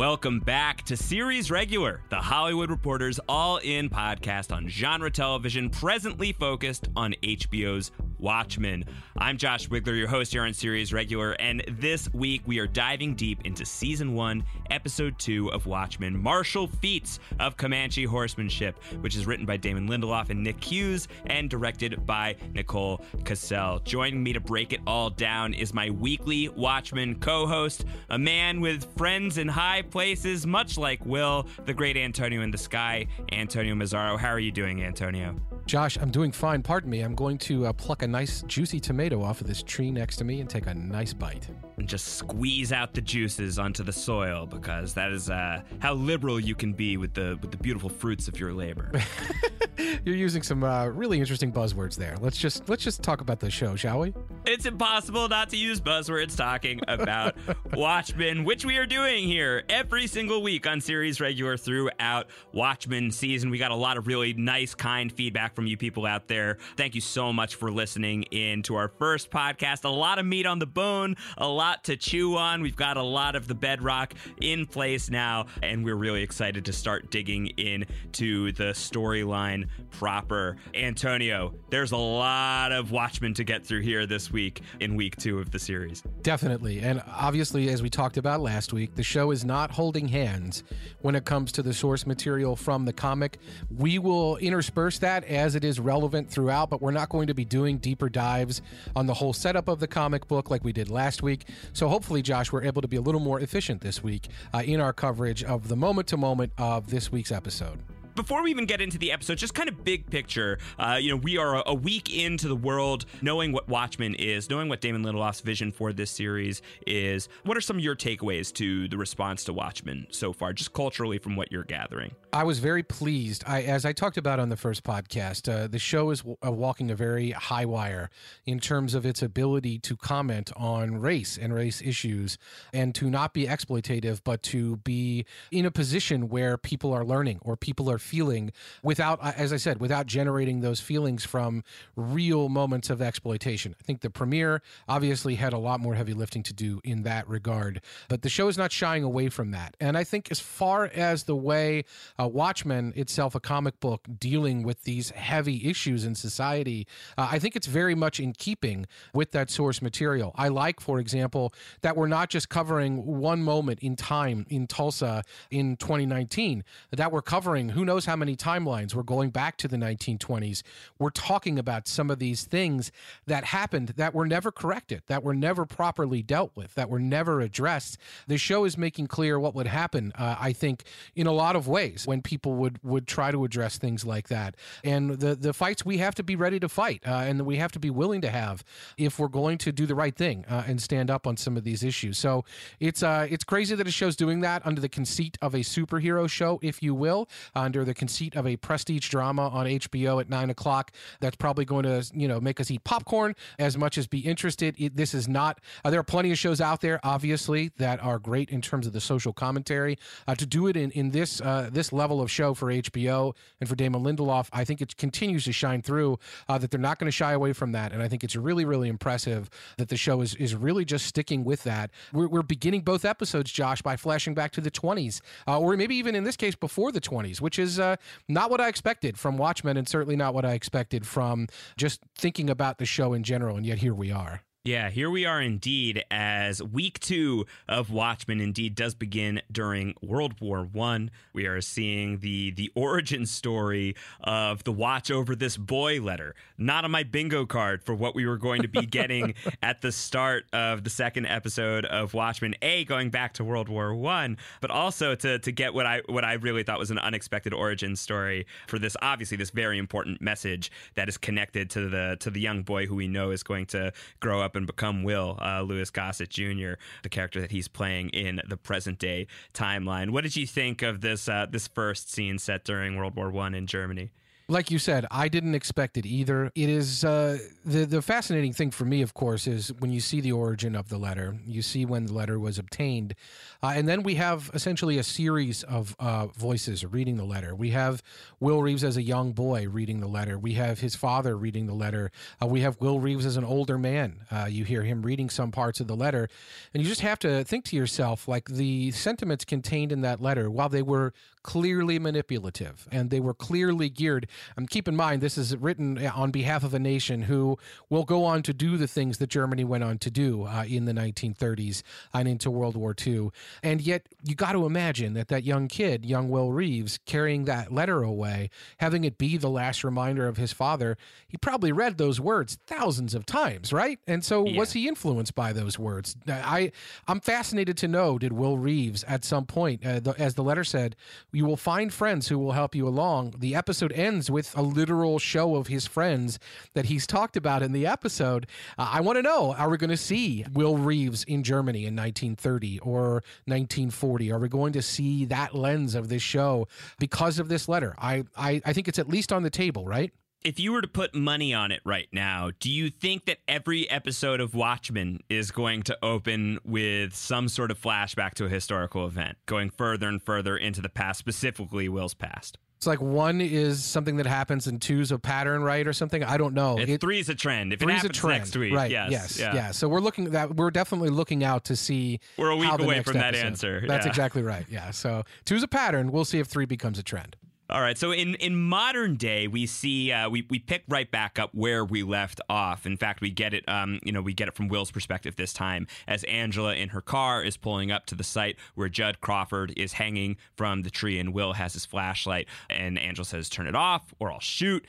Welcome back to Series Regular, the Hollywood Reporter's all in podcast on genre television, presently focused on HBO's Watchmen. I'm Josh Wigler, your host here on Series Regular, and this week we are diving deep into Season 1, Episode 2 of Watchmen Martial Feats of Comanche Horsemanship, which is written by Damon Lindelof and Nick Cuse and directed by Nicole Kassell. Joining me to break it all down is my weekly Watchmen co host, a man with friends in high places, much like Will, the great Antonio in the Sky, Antonio Mazzaro. How are you doing, Antonio? Josh, I'm doing fine. Pardon me. I'm going to uh, pluck a nice juicy tomato off of this tree next to me and take a nice bite. And just squeeze out the juices onto the soil because that is uh, how liberal you can be with the with the beautiful fruits of your labor. You're using some uh, really interesting buzzwords there. Let's just let's just talk about the show, shall we? It's impossible not to use buzzwords talking about Watchmen, which we are doing here every single week on series regular throughout Watchmen season. We got a lot of really nice, kind feedback from you people out there. Thank you so much for listening in to our first podcast. A lot of meat on the bone, a lot to chew on. We've got a lot of the bedrock in place now, and we're really excited to start digging into the storyline proper. Antonio, there's a lot of Watchmen to get through here this week in week two of the series. Definitely. And obviously, as we talked about last week, the show is not holding hands when it comes to the source material from the comic. We will intersperse that as it is relevant throughout, but we're not going to be doing deeper dives on the whole setup of the comic book like we did last week. So hopefully, Josh, we're able to be a little more efficient this week uh, in our coverage of the moment to moment of this week's episode before we even get into the episode, just kind of big picture, uh, you know, we are a week into the world, knowing what Watchmen is, knowing what Damon Lindelof's vision for this series is. What are some of your takeaways to the response to Watchmen so far, just culturally from what you're gathering? I was very pleased. I, as I talked about on the first podcast, uh, the show is w- uh, walking a very high wire in terms of its ability to comment on race and race issues, and to not be exploitative, but to be in a position where people are learning or people are feeling without, as I said, without generating those feelings from real moments of exploitation. I think the premiere obviously had a lot more heavy lifting to do in that regard, but the show is not shying away from that. And I think as far as the way uh, Watchmen itself, a comic book dealing with these heavy issues in society, uh, I think it's very much in keeping with that source material. I like, for example, that we're not just covering one moment in time in Tulsa in 2019, that we're covering who knows how many timelines. We're going back to the 1920s. We're talking about some of these things that happened that were never corrected, that were never properly dealt with, that were never addressed. The show is making clear what would happen, uh, I think, in a lot of ways when people would, would try to address things like that. And the, the fights we have to be ready to fight uh, and we have to be willing to have if we're going to do the right thing uh, and stand up on some of these issues. So it's, uh, it's crazy that a show's doing that under the conceit of a superhero show, if you will, under the conceit of a prestige drama on HBO at nine o'clock. That's probably going to, you know, make us eat popcorn as much as be interested. It, this is not. Uh, there are plenty of shows out there, obviously, that are great in terms of the social commentary. Uh, to do it in in this uh, this level of show for HBO and for Damon Lindelof, I think it continues to shine through. Uh, that they're not going to shy away from that, and I think it's really really impressive that the show is is really just sticking with that. We're, we're beginning both episodes, Josh, by flashing back to the 20s, uh, or maybe even in this case before the 20s, which is uh, not what I expected from Watchmen, and certainly not what I expected from just thinking about the show in general. And yet here we are. Yeah, here we are indeed as week two of Watchmen indeed does begin during World War One. We are seeing the the origin story of the watch over this boy letter. Not on my bingo card for what we were going to be getting at the start of the second episode of Watchmen. A going back to World War One, but also to to get what I what I really thought was an unexpected origin story for this obviously this very important message that is connected to the to the young boy who we know is going to grow up and become Will uh, Louis Gossett Jr., the character that he's playing in the present day timeline. What did you think of this uh, this first scene set during World War One in Germany? Like you said, I didn't expect it either. It is uh, the the fascinating thing for me, of course, is when you see the origin of the letter, you see when the letter was obtained, uh, and then we have essentially a series of uh, voices reading the letter. We have Will Reeves as a young boy reading the letter. We have his father reading the letter. Uh, we have Will Reeves as an older man. Uh, you hear him reading some parts of the letter, and you just have to think to yourself, like the sentiments contained in that letter, while they were clearly manipulative and they were clearly geared. And keep in mind, this is written on behalf of a nation who will go on to do the things that Germany went on to do uh, in the 1930s and into World War II. And yet, you got to imagine that that young kid, young Will Reeves, carrying that letter away, having it be the last reminder of his father, he probably read those words thousands of times, right? And so, Yeah. was he influenced by those words? I, I'm fascinated to know did Will Reeves at some point, uh, the, as the letter said, you will find friends who will help you along. The episode ends with a literal show of his friends that he's talked about in the episode. Uh, I want to know are we going to see Will Reeves in Germany in 1930 or 1940? Are we going to see that lens of this show because of this letter? I, I, I think it's at least on the table, right? If you were to put money on it right now, do you think that every episode of Watchmen is going to open with some sort of flashback to a historical event, going further and further into the past, specifically Will's past? It's like one is something that happens and two's a pattern, right, or something. I don't know. It- three is a trend. If it three's a happens trend, next week, right? yes, yes, yeah. yeah. So we're looking that we're definitely looking out to see. We're a week away from that episode- answer, That's yeah. exactly right. Yeah. So two's a pattern. We'll see if three becomes a trend. All right. So in, in modern day, we see uh, we we pick right back up where we left off. In fact, we get it. Um, you know, we get it from Will's perspective this time, as Angela in her car is pulling up to the site where Judd Crawford is hanging from the tree, and Will has his flashlight, and Angela says, "Turn it off, or I'll shoot."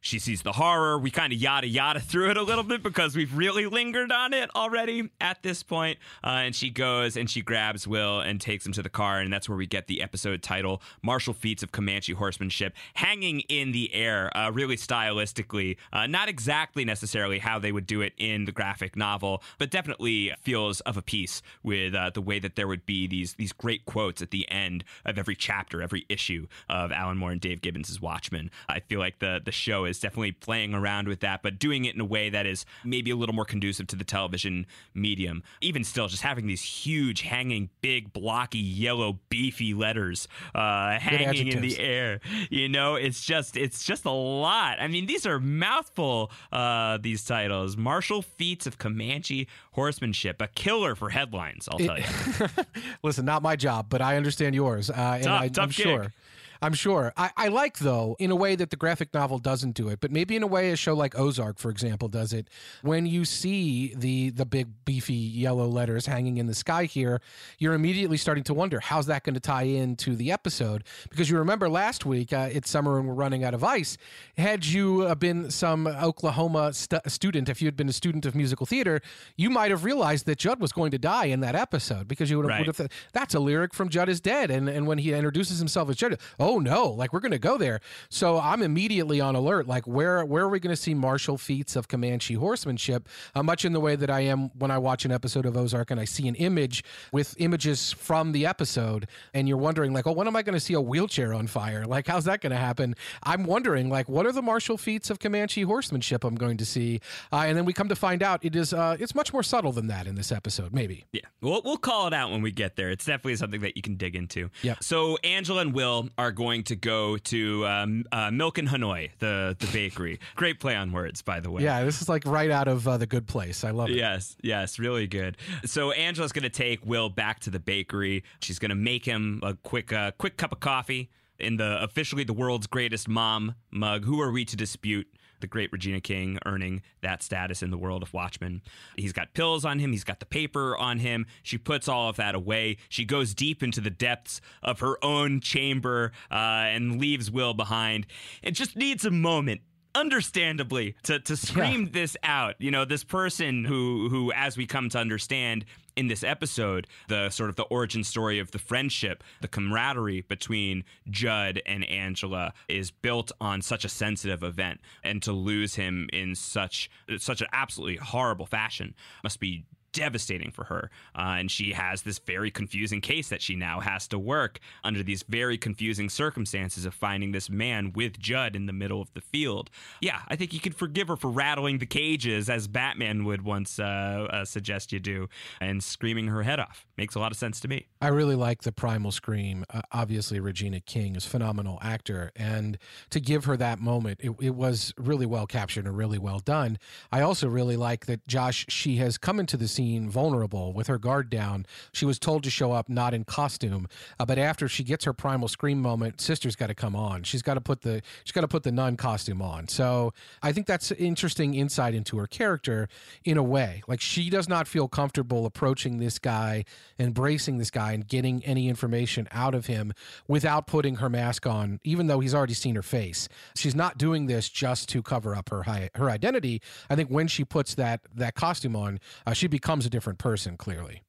She sees the horror. We kind of yada yada through it a little bit because we've really lingered on it already at this point. Uh, and she goes and she grabs Will and takes him to the car. And that's where we get the episode title Martial Feats of Comanche Horsemanship hanging in the air, uh, really stylistically. Uh, not exactly necessarily how they would do it in the graphic novel, but definitely feels of a piece with uh, the way that there would be these, these great quotes at the end of every chapter, every issue of Alan Moore and Dave Gibbons' Watchmen. I feel like the, the show is definitely playing around with that, but doing it in a way that is maybe a little more conducive to the television medium. Even still, just having these huge, hanging, big, blocky, yellow, beefy letters uh, hanging in the air. You know, it's just it's just a lot. I mean, these are mouthful. Uh, these titles: Martial feats of Comanche horsemanship, a killer for headlines. I'll tell you. Listen, not my job, but I understand yours. Uh, and Tough- I, gig. sure. I'm sure. I, I like though, in a way that the graphic novel doesn't do it, but maybe in a way a show like Ozark, for example, does it. When you see the the big beefy yellow letters hanging in the sky here, you're immediately starting to wonder how's that going to tie into the episode? Because you remember last week, uh, it's summer and we're running out of ice. Had you uh, been some Oklahoma stu- student, if you had been a student of musical theater, you might have realized that Judd was going to die in that episode because you would have, Right. would have that's a lyric from Judd is dead. And and when he introduces himself as Judd, oh no, like we're going to go there. So I'm immediately on alert. Like where where are we going to see martial feats of Comanche horsemanship? Uh, much in the way that I am when I watch an episode of Ozark and I see an image with images from the episode, and you're wondering like, oh, when am I going to see a wheelchair on fire? Like how's that going to happen? I'm wondering like, what are the martial feats of Comanche horsemanship I'm going to see? Uh, and then we come to find out it is uh, it's much more subtle than that in this episode. Maybe. Yeah, we'll, we'll call it out when we get there. It's definitely something that you can dig into. Yeah. So Angela and Will are going to go to um, uh, Milk and Hanoi, the the bakery. Great play on words, by the way. Yeah, this is like right out of uh, the Good Place. I love it. Yes, yes, really good. So Angela's going to take Will back to the bakery. She's going to make him a quick, uh, quick cup of coffee in the officially the world's greatest mom mug. Who are we to dispute the great Regina King earning that status in the world of Watchmen. He's got pills on him, he's got the paper on him. She puts all of that away. She goes deep into the depths of her own chamber uh, and leaves Will behind. It just needs a moment understandably to to scream yeah. this out you know this person who who as we come to understand in this episode the sort of the origin story of the friendship the camaraderie between Judd and Angela is built on such a sensitive event. And to lose him in such such an absolutely horrible fashion must be devastating for her. Uh, and she has this very confusing case that she now has to work under these very confusing circumstances of finding this man with Judd in the middle of the field. Yeah, I think you could forgive her for rattling the cages as Batman would once uh, uh, suggest you do and screaming her head off. Makes a lot of sense to me. I really like the primal scream. Uh, obviously, Regina King is phenomenal actor. And to give her that moment, it, it was really well captured and really well done. I also really like that Josh, she has come into the scene vulnerable with her guard down. She was told to show up not in costume, uh, but after she gets her primal scream moment, sister's got to come on. She's got to put the she's got to put the nun costume on. So I think that's interesting insight into her character in a way. Like she does not feel comfortable approaching this guy, embracing this guy, and getting any information out of him without putting her mask on, even though he's already seen her face. She's not doing this just to cover up her her identity. I think when she puts that that costume on, uh, she becomes becomes a different person, clearly.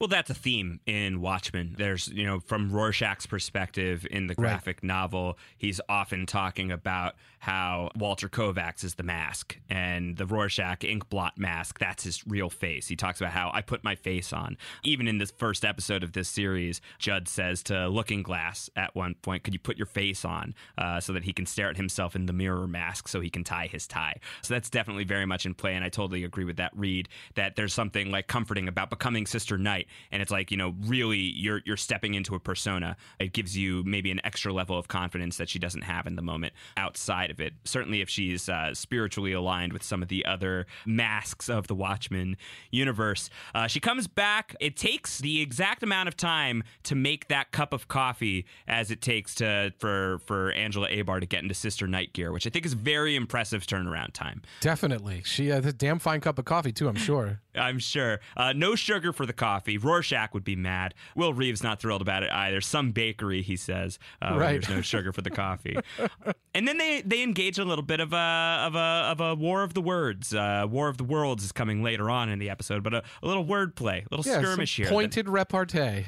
Well, that's a theme in Watchmen. There's, you know, from Rorschach's perspective in the graphic right. novel, he's often talking about how Walter Kovacs is the mask and the Rorschach ink blot mask, that's his real face. He talks about how I put my face on. Even in this first episode of this series, Judd says to Looking Glass at one point, Could you put your face on uh, so that he can stare at himself in the mirror mask so he can tie his tie? So that's definitely very much in play. And I totally agree with that read that there's something like comforting about becoming Sister Night and it's like you know really you're you're stepping into a persona. It gives you maybe an extra level of confidence that she doesn't have in the moment outside of it. Certainly if she's uh, spiritually aligned with some of the other masks of the watchmen universe uh, she comes back. It takes the exact amount of time to make that cup of coffee as it takes to for for angela abar to get into sister night gear which i think is very impressive turnaround time. Definitely. She has a damn fine cup of coffee too i'm sure. I'm sure. Uh, no sugar for the coffee rorschach would be mad. Will Reeves not thrilled about it either. Some bakery, he says, uh, right. there's no sugar for the coffee. and then they they engage a little bit of a of a of a war of the words. Uh, war of the worlds is coming later on in the episode, but a, a little wordplay, a little yeah, skirmish here. Pointed that, repartee.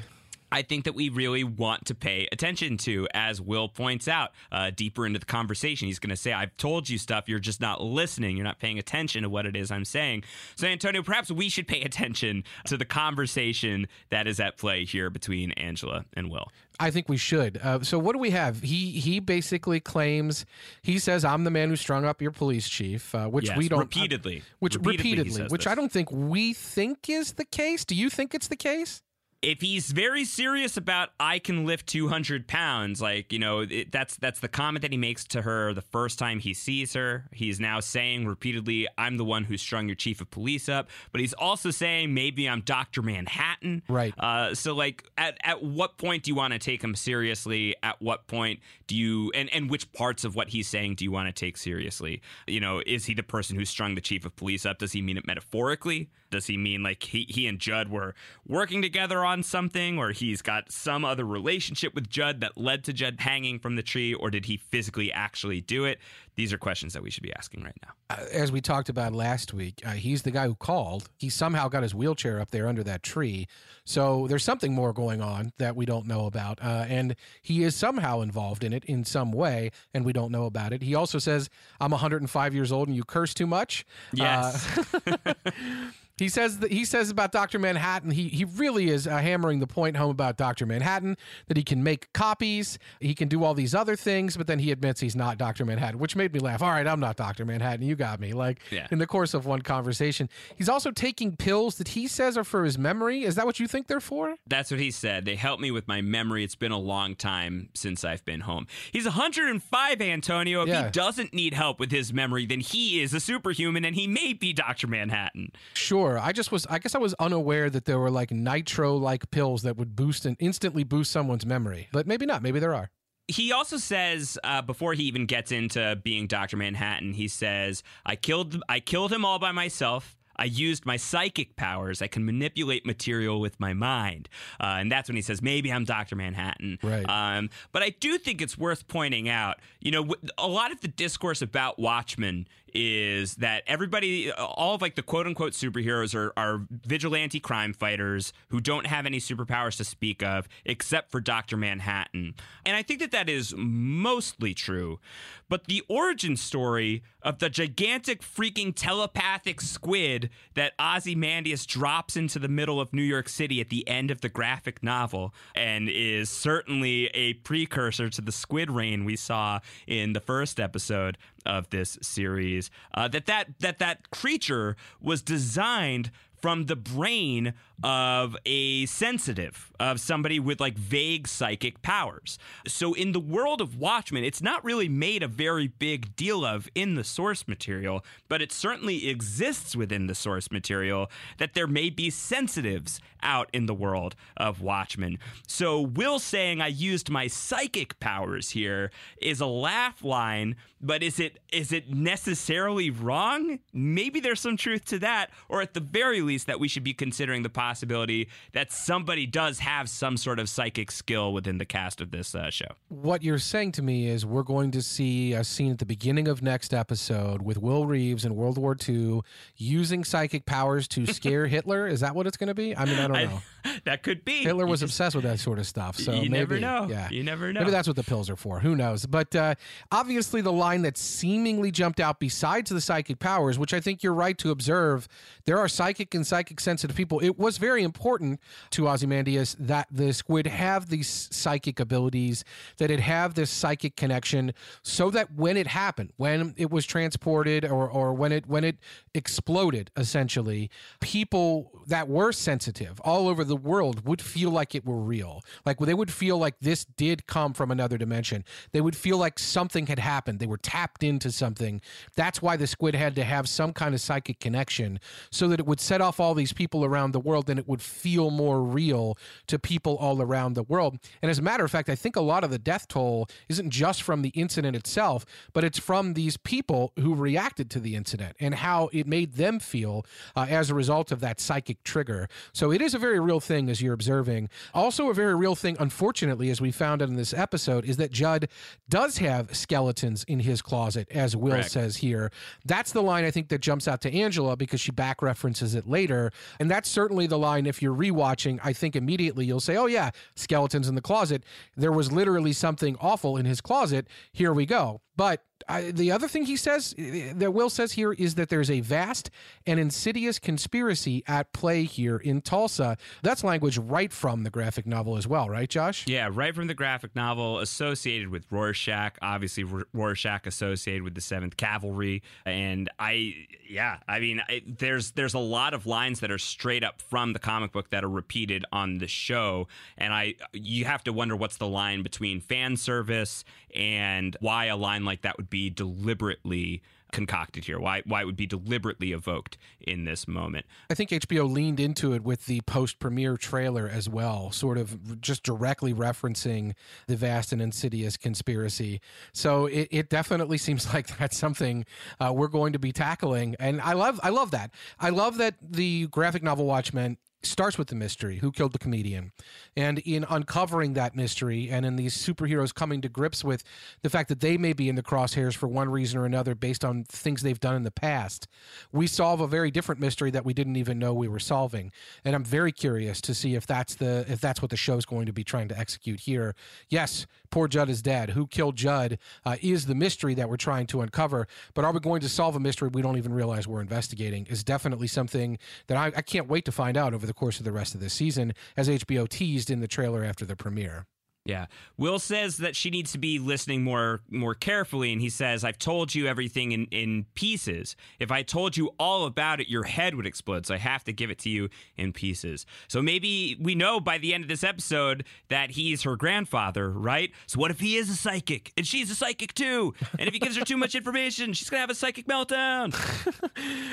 I think that we really want to pay attention to, as Will points out uh, deeper into the conversation. He's going to say, I've told you stuff, you're just not listening. You're not paying attention to what it is I'm saying. So, Antonio, perhaps we should pay attention to the conversation that is at play here between Angela and Will. I think we should. Uh, so what do we have? He he basically claims he says I'm the man who strung up your police chief, uh, which yes, we don't repeatedly, uh, which repeatedly, repeatedly which this. I don't think we think is the case. Do you think it's the case? If he's very serious about I can lift 200 pounds, like you know, it, that's that's the comment that he makes to her the first time he sees her. He's now saying repeatedly, "I'm the one who strung your chief of police up," but he's also saying maybe I'm Doctor Manhattan. Right. Uh, so like, at at what point do you want to take him seriously? At what point do you and and which parts of what he's saying do you want to take seriously? You know, is he the person who strung the chief of police up? Does he mean it metaphorically? Does he mean like he he and Judd were working together on on something or he's got some other relationship with Judd that led to Judd hanging from the tree or did he physically actually do it? These are questions that we should be asking right now. Uh, as we talked about last week, uh, he's the guy who called. He somehow got his wheelchair up there under that tree. So there's something more going on that we don't know about. Uh, and he is somehow involved in it in some way, and we don't know about it. He also says, I'm 105 years old and you curse too much. Yes. He says that he says about Doctor Manhattan. He he really is uh, hammering the point home about Doctor Manhattan that he can make copies, he can do all these other things, but then he admits he's not Doctor Manhattan, which made me laugh. All right, I'm not Doctor Manhattan. You got me. Like yeah. in the course of one conversation, he's also taking pills that he says are for his memory. Is that what you think they're for? That's what he said. They help me with my memory. It's been a long time since I've been home. He's 105, Antonio. If yeah. he doesn't need help with his memory, then he is a superhuman, and he may be Doctor Manhattan. Sure I just was. I guess I was unaware that there were like nitro like pills that would boost and instantly boost someone's memory. But maybe not. Maybe there are. he also says uh, before he even gets into being Doctor Manhattan, he says, "I killed I killed him all by myself." I used my psychic powers. I can manipulate material with my mind. Uh, and that's when he says, maybe I'm Dr. Manhattan. Right. Um, but I do think it's worth pointing out, you know, a lot of the discourse about Watchmen is that everybody, all of like the quote unquote superheroes are, are vigilante crime fighters who don't have any superpowers to speak of except for Dr. Manhattan. And I think that that is mostly true. But the origin story of the gigantic freaking telepathic squid that Ozymandias drops into the middle of New York City at the end of the graphic novel and is certainly a precursor to the squid rain we saw in the first episode of this series uh, that that that that creature was designed from the brain of a sensitive, of somebody with like vague psychic powers. So in the world of Watchmen, it's not really made a very big deal of in the source material, but it certainly exists within the source material that there may be sensitives out in the world of Watchmen. So Will saying I used my psychic powers here is a laugh line, but is it is it necessarily wrong? Maybe there's some truth to that, or at the very least that we should be considering the possibility that somebody does have some sort of psychic skill within the cast of this uh, show. What you're saying to me is we're going to see a scene at the beginning of next episode with Will Reeves in World War II using psychic powers to scare Hitler. Is that what it's going to be? I mean, I don't know. I, that could be. Hitler was obsessed with that sort of stuff. So you maybe, never know. Yeah, you never know. Maybe that's what the pills are for. Who knows? But uh, obviously, the line that seemingly jumped out besides the psychic powers, which I think you're right to observe, there are psychic and psychic sensitive people. It was very important to Ozymandias that the squid have these psychic abilities, that it have this psychic connection, so that when it happened, when it was transported or or when it when it exploded, essentially, people that were sensitive all over the world would feel like it were real. Like they would feel like this did come from another dimension. They would feel like something had happened. They were tapped into something. That's why the squid had to have some kind of psychic connection so that it would set off all these people around the world then it would feel more real to people all around the world. And as a matter of fact, I think a lot of the death toll isn't just from the incident itself, but it's from these people who reacted to the incident and how it made them feel uh, as a result of that psychic trigger. So it is a very real thing, as you're observing. Also, a very real thing, unfortunately, as we found out in this episode, is that Judd does have skeletons in his closet, as Will Correct. says here. That's the line I think that jumps out to Angela because she back references it later. And that's certainly the line, if you're rewatching, I think immediately you'll say, oh, yeah, skeletons in the closet. There was literally something awful in his closet. Here we go. But I, the other thing he says eh, eh, that Will says here is that there's a vast and insidious conspiracy at play here in Tulsa. That's language right from the graphic novel as well, right, Josh? Yeah, right from the graphic novel, associated with Rorschach. Obviously, Rorschach associated with the Seventh Cavalry, and I, yeah, I mean, I, there's there's a lot of lines that are straight up from the comic book that are repeated on the show, and I, you have to wonder what's the line between fan service and why a line like that would be deliberately concocted here why why it would be deliberately evoked in this moment I think HBO leaned into it with the post premiere trailer as well, sort of just directly referencing the vast and insidious conspiracy. So it, it definitely seems like that's something uh, we're going to be tackling, and I love I love that. I love that the graphic novel Watchmen starts with the mystery who killed the comedian. And in uncovering that mystery and in these superheroes coming to grips with the fact that they may be in the crosshairs for one reason or another based on things they've done in the past we solve a very different mystery that we didn't even know we were solving. And i'm very curious to see if that's the if that's what the show's going to be trying to execute here. Yes poor judd is dead who killed judd uh, is the mystery that we're trying to uncover but are we going to solve a mystery we don't even realize we're investigating is definitely something that I, I can't wait to find out over the course of the rest of this season, as HBO teased in the trailer after the premiere. Yeah. Will says that she needs to be listening more more carefully and he says, "I've told you everything in in pieces. If I told you all about it, your head would explode. So I have to give it to you in pieces." So maybe we know by the end of this episode that he's her grandfather, right? So what if he is a psychic and she's a psychic too? And if he gives her too much information, she's to have a psychic meltdown.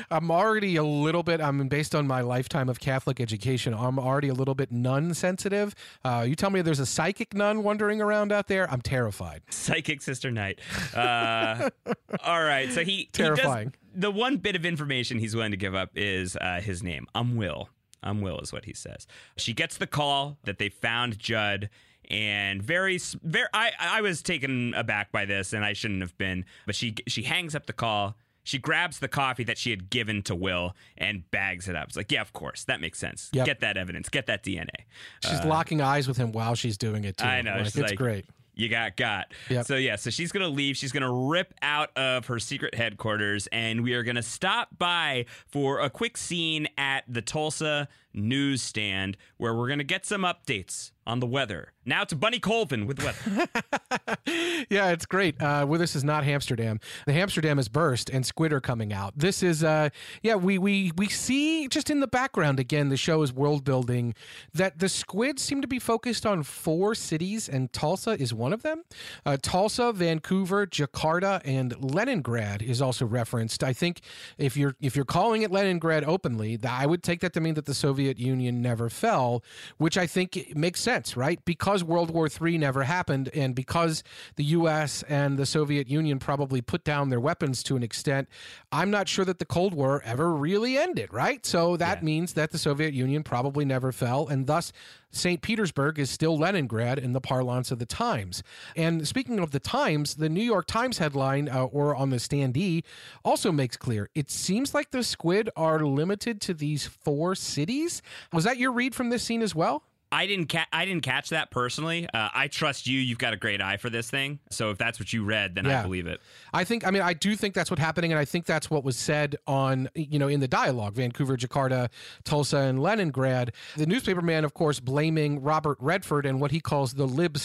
I'm already a little bit. I mean, based on my lifetime of Catholic education, I'm already a little bit nun sensitive. Uh, you tell me there's a psychic nun wandering around out there. I'm terrified. Psychic Sister Night. Uh, all right. So he, he does- Terrifying. the one bit of information he's willing to give up is uh, his name. I'm Will. I'm Will is what he says. She gets the call that they found Judd. And very, very, I, I was taken aback by this, and I shouldn't have been. But she, she hangs up the call. She grabs the coffee that she had given to Will and bags it up. It's like, yeah, of course, that makes sense. Yep. Get that evidence. Get that DNA. She's locking eyes with him while she's doing it too. Uh, I know. Like, it's like, great. You got got. Yep. So yeah, so she's gonna leave. She's gonna rip out of her secret headquarters, and we are gonna stop by for a quick scene at the Tulsa newsstand where we're gonna get some updates on the weather. Now to Bunny Colvin with weather. yeah, it's great. Uh, well, this is not Amsterdam. The Amsterdam has burst, and squid are coming out. This is, uh, yeah, we we we see just in the background again. The show is world building that the squid seem to be focused on four cities, and Tulsa is one of them. Uh, Tulsa, Vancouver, Jakarta, and Leningrad is also referenced. I think if you're if you're calling it Leningrad openly, I would take that to mean that the Soviet Union never fell, which I think makes sense, right? Because World War III never happened, and because the U.S. and the Soviet Union probably put down their weapons to an extent, I'm not sure that the Cold War ever really ended, right? So that means that the Soviet Union probably never fell, and thus St. Petersburg is still Leningrad in the parlance of the Times. And speaking of the Times, the New York Times headline, uh, or on the standee, also makes clear it seems like the squid are limited to these four cities. Was that your read from this scene as well? I didn't ca- I didn't catch that personally. Uh, I trust you. You've got a great eye for this thing. So if that's what you read, then I believe it. I think, I mean, I do think that's what's happening, and I think that's what was said on, you know, in the dialogue Vancouver, Jakarta, Tulsa, and Leningrad. The newspaper man, of course, blaming Robert Redford and what he calls the lib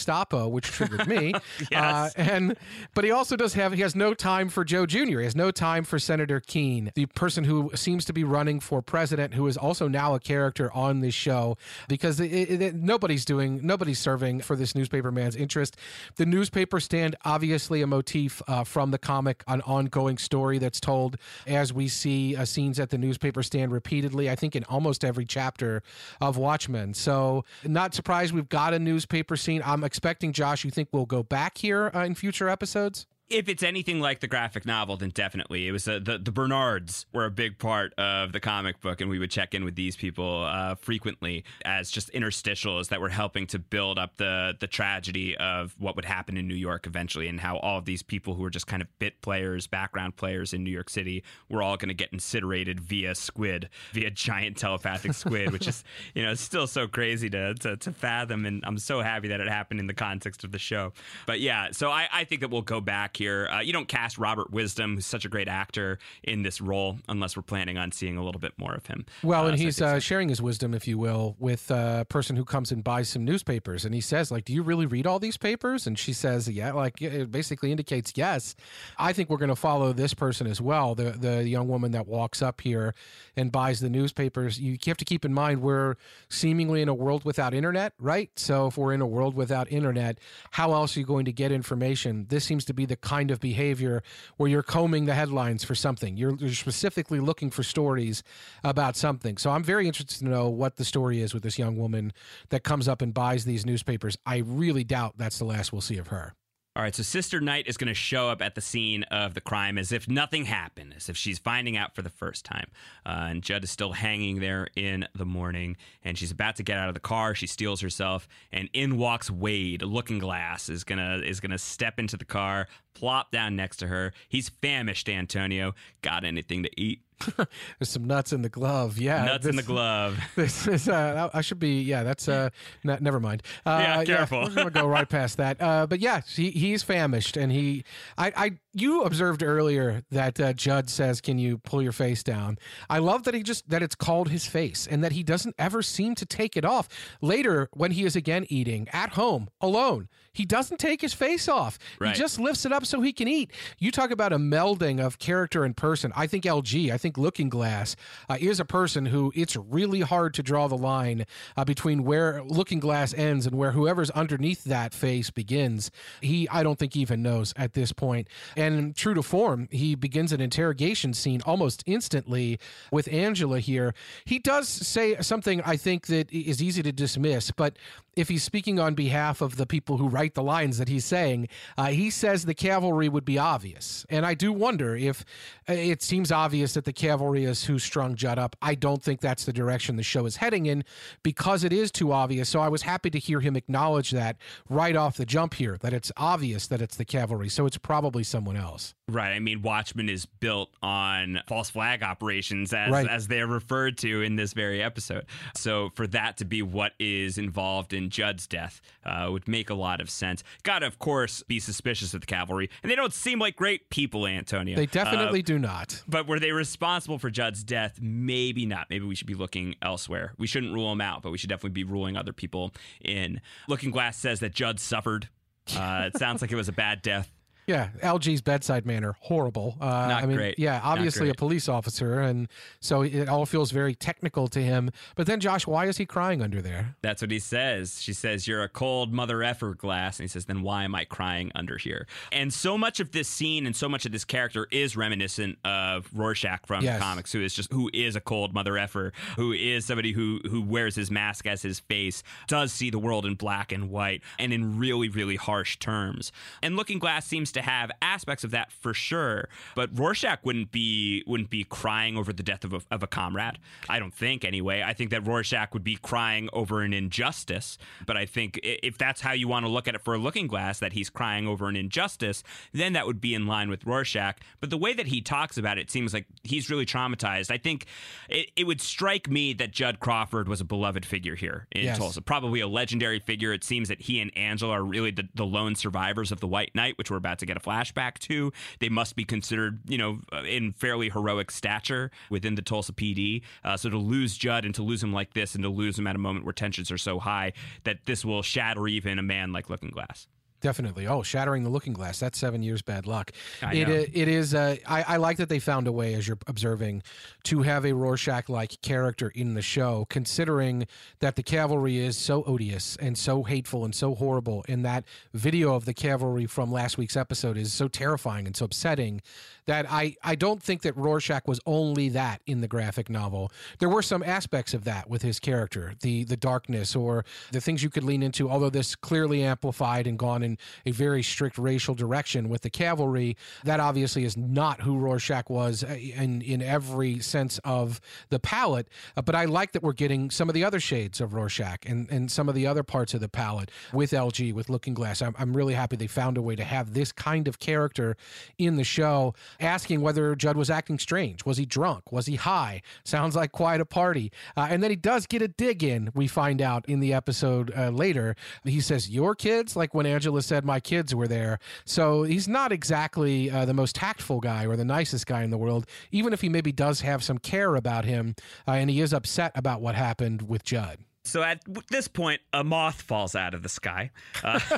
which triggered me. Yes. Uh, and, but he also does have, he has no time for Joe Jr., he has no time for Senator Keene, the person who seems to be running for president, who is also now a character on this show, because it, it, it- nobody's doing, nobody's serving for this newspaper man's interest. The newspaper stand, obviously, a motif uh, from the comic, an ongoing story that's told as we see uh, scenes at the newspaper stand repeatedly, I think in almost every chapter of Watchmen. So, not surprised we've got a newspaper scene. I'm expecting, Josh, you think we'll go back here uh, in future episodes? If it's anything like the graphic novel, then definitely. It was uh, the the Bernards were a big part of the comic book, and we would check in with these people uh, frequently as just interstitials that were helping to build up the the tragedy of what would happen in New York eventually, and how all of these people who were just kind of bit players, background players in New York City, were all going to get incinerated via squid, via giant telepathic squid, which is you know still so crazy to, to to fathom, and I'm so happy that it happened in the context of the show. But yeah, so I, I think that we'll go back here. Uh, you don't cast Robert Wisdom, who's such a great actor, in this role unless we're planning on seeing a little bit more of him. Well, Uh, and so he's uh, sharing his wisdom, if you will, with a person who comes and buys some newspapers, and he says, "Like, do you really read all these papers?" And she says, "Yeah." Like, it basically indicates yes. I think we're going to follow this person as well, the the young woman that walks up here and buys the newspapers. You have to keep in mind we're seemingly in a world without internet, right? So if we're in a world without internet, how else are you going to get information? This seems to be the kind of behavior where you're combing the headlines for something. You're, you're specifically looking for stories about something. So I'm very interested to know what the story is with this young woman that comes up and buys these newspapers. I really doubt that's the last we'll see of her. All right, so Sister Night is going to show up at the scene of the crime as if nothing happened, as if she's finding out for the first time. Uh, and Judd is still hanging there in the morning, and she's about to get out of the car. She steels herself, and in walks Wade. Looking Glass is gonna is gonna step into the car, plop down next to her. He's famished, Antonio. Got anything to eat? There's some nuts in the glove. Yeah, Nuts in the glove. This is uh, I should be yeah. That's uh, n- never mind. Uh, Yeah, careful. we're gonna go right past that. Uh, but yeah, he, he's famished, and he I, I you observed earlier that uh, Judd says, "Can you pull your face down?" I love that he just that it's called his face, and that he doesn't ever seem to take it off. Later, when he is again eating at home alone, he doesn't take his face off. Right. He just lifts it up so he can eat. You talk about a melding of character and person. I think LG, I think Looking Glass uh, is a person who it's really hard to draw the line uh, between where Looking Glass ends and where whoever's underneath that face begins. He, I don't think, even knows at this point. And true to form, he begins an interrogation scene almost instantly with Angela here. He does say something I think that is easy to dismiss, but if he's speaking on behalf of the people who write the lines that he's saying, uh, he says the cavalry would be obvious. And I do wonder if uh, it seems obvious that the cavalry is who strung Judd up. I don't think that's the direction the show is heading in because it is too obvious. So I was happy to hear him acknowledge that right off the jump here, that it's obvious that it's the cavalry. So it's probably someone else. Right. I mean, Watchmen is built on false flag operations, as Right. as they're referred to in this very episode. So for that to be what is involved in Judd's death uh, would make a lot of sense. Got to, of course, be suspicious of the cavalry, and they don't seem like great people, Antonio. They definitely Uh, do not. but were they responsible for Judd's death? Maybe not. Maybe we should be looking elsewhere. We shouldn't rule them out, but we should definitely be ruling other people in. Looking Glass says that Judd suffered. Uh, it sounds like it was a bad death. Yeah, LG's bedside manner horrible. Uh, Not I mean, great. yeah, obviously a police officer, and so it all feels very technical to him. But then, Josh, why is he crying under there? That's what he says. She says, You're a cold mother effer glass. And he says, Then why am I crying under here? And so much of this scene and so much of this character is reminiscent of Rorschach from Yes. the comics, who is just who is a cold mother effer, who is somebody who who wears his mask as his face, does see the world in black and white and in really, really harsh terms. And Looking Glass seems to have aspects of that for sure. But Rorschach wouldn't be wouldn't be crying over the death of a, of a comrade. I don't think anyway. I think that Rorschach would be crying over an injustice. But I think if that's how you want to look at it for a Looking Glass, that he's crying over an injustice, then that would be in line with Rorschach. But the way that he talks about it seems like he's really traumatized. I think it, it would strike me that Judd Crawford was a beloved figure here in Yes. Tulsa, probably a legendary figure. It seems that he and Angela are really the, the lone survivors of the White Night, which we're about to get a flashback to. They must be considered, you know, uh, in fairly heroic stature within the Tulsa PD. Uh, so to lose Judd and to lose him like this and to lose him at a moment where tensions are so high that this will shatter even a man like Looking Glass. Definitely. Oh, shattering the looking glass. That's seven years bad luck. I It, know. it is. Uh, I, I like that they found a way, as you're observing, to have a Rorschach like character in the show, considering that the cavalry is so odious and so hateful and so horrible. And that video of the cavalry from last week's episode is so terrifying and so upsetting that I, I don't think that Rorschach was only that in the graphic novel. There were some aspects of that with his character, the the darkness or the things you could lean into, although this clearly amplified and gone in a very strict racial direction with the cavalry. That obviously is not who Rorschach was uh, in in every sense of the palette. Uh, but I like that we're getting some of the other shades of Rorschach and, and some of the other parts of the palette with LG, with Looking Glass. I'm, I'm really happy they found a way to have this kind of character in the show, asking whether Judd was acting strange. Was he drunk? Was he high? Sounds like quite a party. Uh, and then he does get a dig in, we find out in the episode uh, later. He says, Your kids? Like when Angela said, My kids were there. So he's not exactly uh, the most tactful guy or the nicest guy in the world, even if he maybe does have some care about him uh, and he is upset about what happened with Judd. So at this point, a moth falls out of the sky. Uh,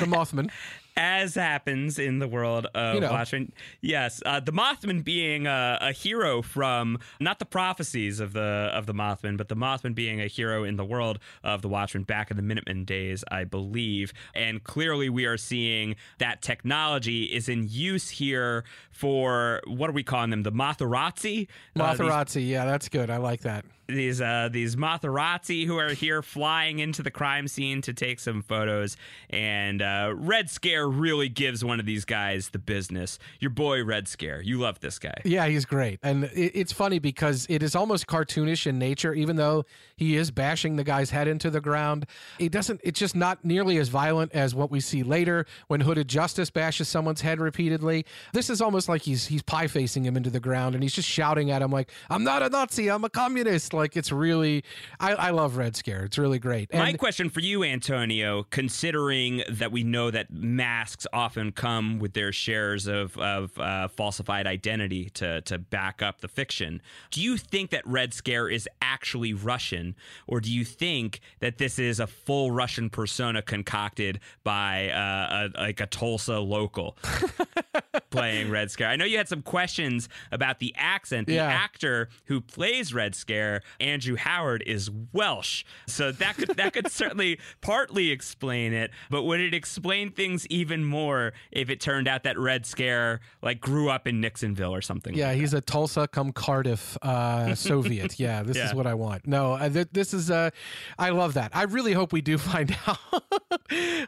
The Mothman. As happens in the world of You know. Watchmen. Yes, uh, the Mothman being a, a hero from not the prophecies of the of the Mothman, but the Mothman being a hero in the world of the Watchmen back in the Minutemen days, I believe. And clearly, we are seeing that technology is in use here for what are we calling them? The Motherazzi. Uh, these- Yeah, that's good. I like that. these uh these Motherazzi who are here flying into the crime scene to take some photos and uh Red Scare really gives one of these guys the business. Your boy Red Scare. You love this guy. Yeah, he's great. And it, it's funny because it is almost cartoonish in nature, even though he is bashing the guy's head into the ground. It doesn't, it's just not nearly as violent as what we see later when Hooded Justice bashes someone's head repeatedly. This is almost like he's he's pie facing him into the ground and he's just shouting at him like, I'm not a Nazi, I'm a communist. Like it's really I, I love Red Scare. It's really great. My question for you, Antonio, considering that we know that masks often come with their shares of, of uh, falsified identity to, to back up the fiction, do you think that Red Scare is actually Russian, or do you think that this is a full Russian persona concocted by uh, a, like a Tulsa local? playing Red Scare. I know you had some questions about the accent. The Yeah. actor who plays Red Scare, Andrew Howard, is Welsh, so that could that could certainly partly explain it. But would it explain things even more if it turned out that Red Scare like grew up in Nixonville or something? Yeah, he's a Tulsa come Cardiff uh, Soviet. Yeah, this Yeah. is what I want. No, uh, th- this is. Uh, I love that. I really hope we do find out.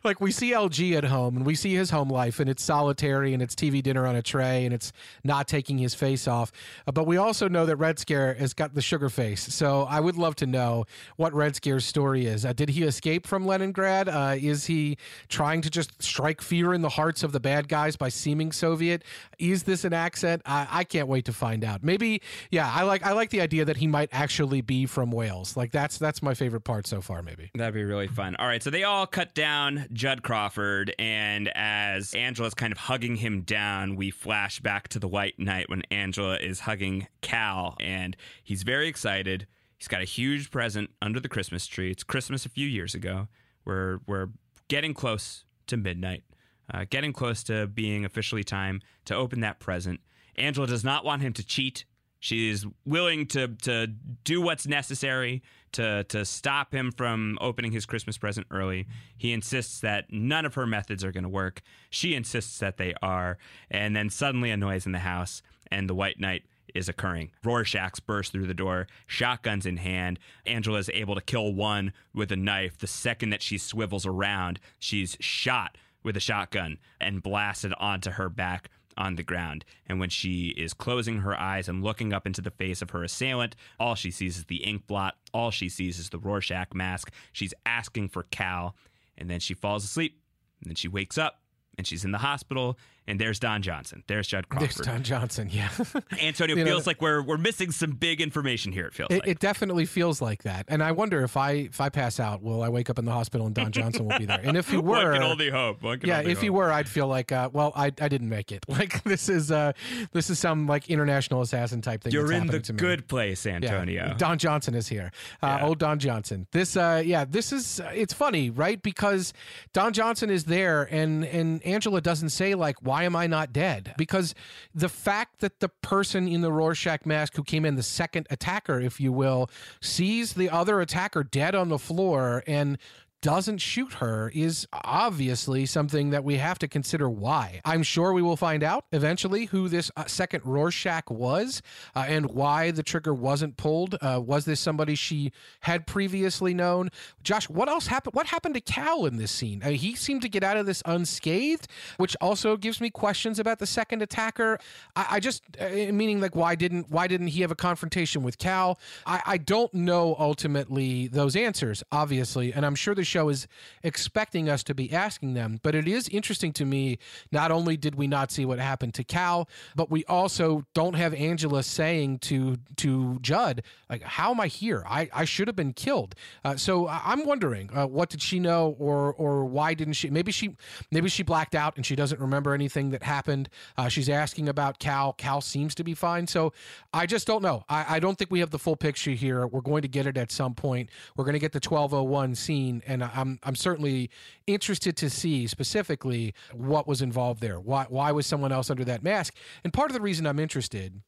like we see LG at home, and we see his home life, and it's solitary, and it's TV dinner on a tray, and it's not taking his face off. Uh, but we also know that Red Scare has got the sugar face. So I would love to know what Red Scare's story is. Uh, did he escape from Leningrad? Uh, is he trying to just strike fear in the hearts of the bad guys by seeming Soviet? Is this an accent? I, I can't wait to find out. Maybe, yeah. I like I like the idea that he might actually be from Wales. Like that's that's my favorite part so far. Maybe. That'd be really fun. All right, so they all cut down Judd Crawford, and as Angela's kind of hugging him down, we flash back to the White Night when Angela is hugging Cal, and he's very excited. He's got a huge present under the Christmas tree. It's Christmas a few years ago. We're we're getting close to midnight, uh, getting close to being officially time to open that present. Angela does not want him to cheat. She's willing to to do what's necessary to to stop him from opening his Christmas present early. He insists that none of her methods are going to work. She insists that they are, and then suddenly a noise in the house, and the White Night is occurring. Rorschachs burst through the door, shotguns in hand. Angela is able to kill one with a knife. The second that she swivels around, she's shot with a shotgun and blasted onto her back on the ground. And when she is closing her eyes and looking up into the face of her assailant, all she sees is the ink blot. All she sees is the Rorschach mask. She's asking for Cal. And then she falls asleep. And then she wakes up and she's in the hospital. And there's Don Johnson. There's Judd Crawford. There's Don Johnson. Yeah. Antonio You know, feels like we're we're missing some big information here. It feels It, like. it definitely feels like that, and I wonder if I if I pass out, will I wake up in the hospital and Don Johnson will be there? And if he One were, can only hope. One can yeah, only if he were, I'd feel like, uh, well, I, I didn't make it. Like this is uh this is some like international assassin type thing. You're in the good place, Antonio. Yeah, Don Johnson is here. Uh, Yeah. Old Don Johnson. This, uh, yeah, this is. It's funny, right? Because Don Johnson is there, and and Angela doesn't say like, "Why am I not dead?" Because the fact that the person in the Rorschach mask who came in, the second attacker, if you will, sees the other attacker dead on the floor and doesn't shoot her is obviously something that we have to consider why. I'm sure we will find out eventually who this uh, second Rorschach was uh, and why the trigger wasn't pulled. Uh, was this somebody she had previously known? Josh, what else happened? What happened to Cal in this scene? Uh, he seemed to get out of this unscathed, which also gives me questions about the second attacker. I, I just, uh, meaning like, why didn't why didn't he have a confrontation with Cal? I, I don't know ultimately those answers, obviously, and I'm sure the show is expecting us to be asking them. But it is interesting to me. Not only did we not see what happened to Cal, but we also don't have Angela saying to to Judd, like, "How am I here? I, I should have been killed." Uh, so I'm wondering, uh, what did she know, or or why didn't she? Maybe she maybe she blacked out and she doesn't remember anything that happened. Uh, she's asking about Cal. Cal seems to be fine. So I just don't know. I, I don't think we have the full picture here. We're going to get it at some point. We're going to get the 1201 scene, and I'm I'm certainly interested to see specifically what was involved there. Why why was someone else under that mask? And part of the reason I'm interested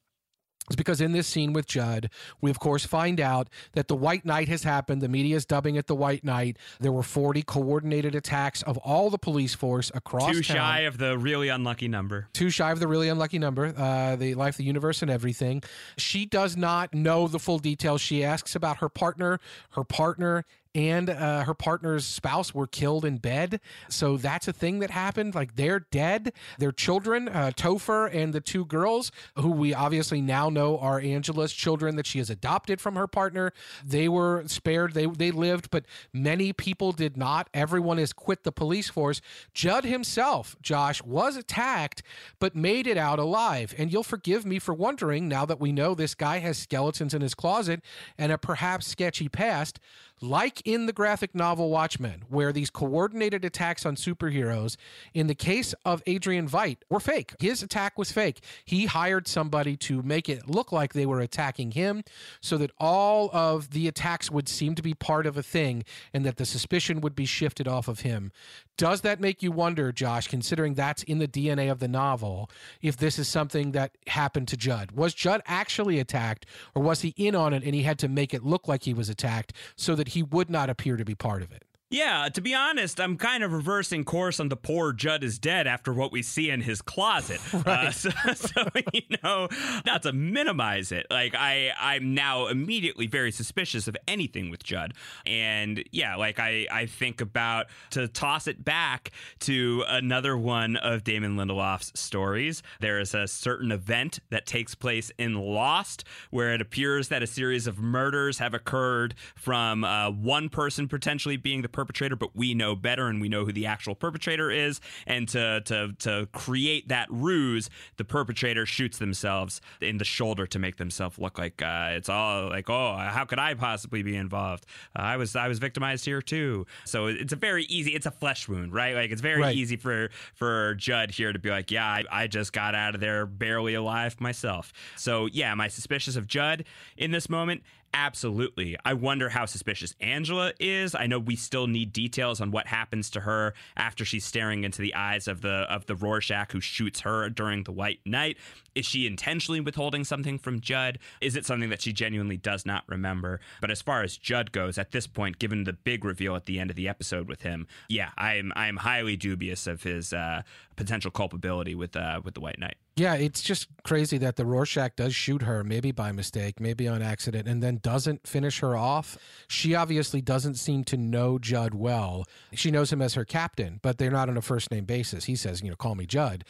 is because in this scene with Judd, we of course find out that the White Night has happened. The media is dubbing it the White Night. There were 40 coordinated attacks of all the police force across Too town shy of the really unlucky number. too shy of the really unlucky number, uh, the life, the universe, and everything. She does not know the full details. She asks about her partner. Her partner and uh, her partner's spouse were killed in bed. So that's a thing that happened. Like they're dead. Their children, uh, Topher and the two girls, who we obviously now know are Angela's children that she has adopted from her partner, they were spared. They they lived, but many people did not. Everyone has quit the police force. Judd himself, Josh, was attacked, but made it out alive. And you'll forgive me for wondering now that we know this guy has skeletons in his closet and a perhaps sketchy past. Like in the graphic novel Watchmen, where these coordinated attacks on superheroes, in the case of Adrian Veidt, were fake. His attack was fake. He hired somebody to make it look like they were attacking him so that all of the attacks would seem to be part of a thing and that the suspicion would be shifted off of him. Does that make you wonder, Josh, considering that's in the DNA of the novel, if this is something that happened to Judd? Was Judd actually attacked, or was he in on it and he had to make it look like he was attacked so that he would not appear to be part of it? Yeah, to be honest, I'm kind of reversing course on the poor Judd is dead after what we see in his closet. Right. Uh, so, so, you know, not to minimize it, like I, I'm now immediately very suspicious of anything with Judd, and yeah, like I, I think about to toss it back to another one of Damon Lindelof's stories. There is a certain event that takes place in Lost where it appears that a series of murders have occurred from uh, one person potentially being the perpetrator, but we know better and we know who the actual perpetrator is. And to to to create that ruse, the perpetrator shoots themselves in the shoulder to make themselves look like uh, it's all like, oh, how could I possibly be involved? Uh, I was I was victimized here too. So it's a very easy. It's a flesh wound, right? Like it's very right. easy for for Judd here to be like, yeah, I, I just got out of there barely alive myself. So yeah, am I suspicious of Judd in this moment? Absolutely. I wonder how suspicious Angela is. I know we still need details on what happens to her after she's staring into the eyes of the of the Rorschach who shoots her during the White Night. Is she intentionally withholding something from Judd? Is it something that she genuinely does not remember? But as far as Judd goes, at this point, given the big reveal at the end of the episode with him, yeah, I'm I'm highly dubious of his uh, potential culpability with uh, with the White Night. Yeah, it's just crazy that the Rorschach does shoot her, maybe by mistake, maybe on accident, and then doesn't finish her off. She obviously doesn't seem to know Judd well. She knows him as her captain, but they're not on a first name basis. He says, you know, call me Judd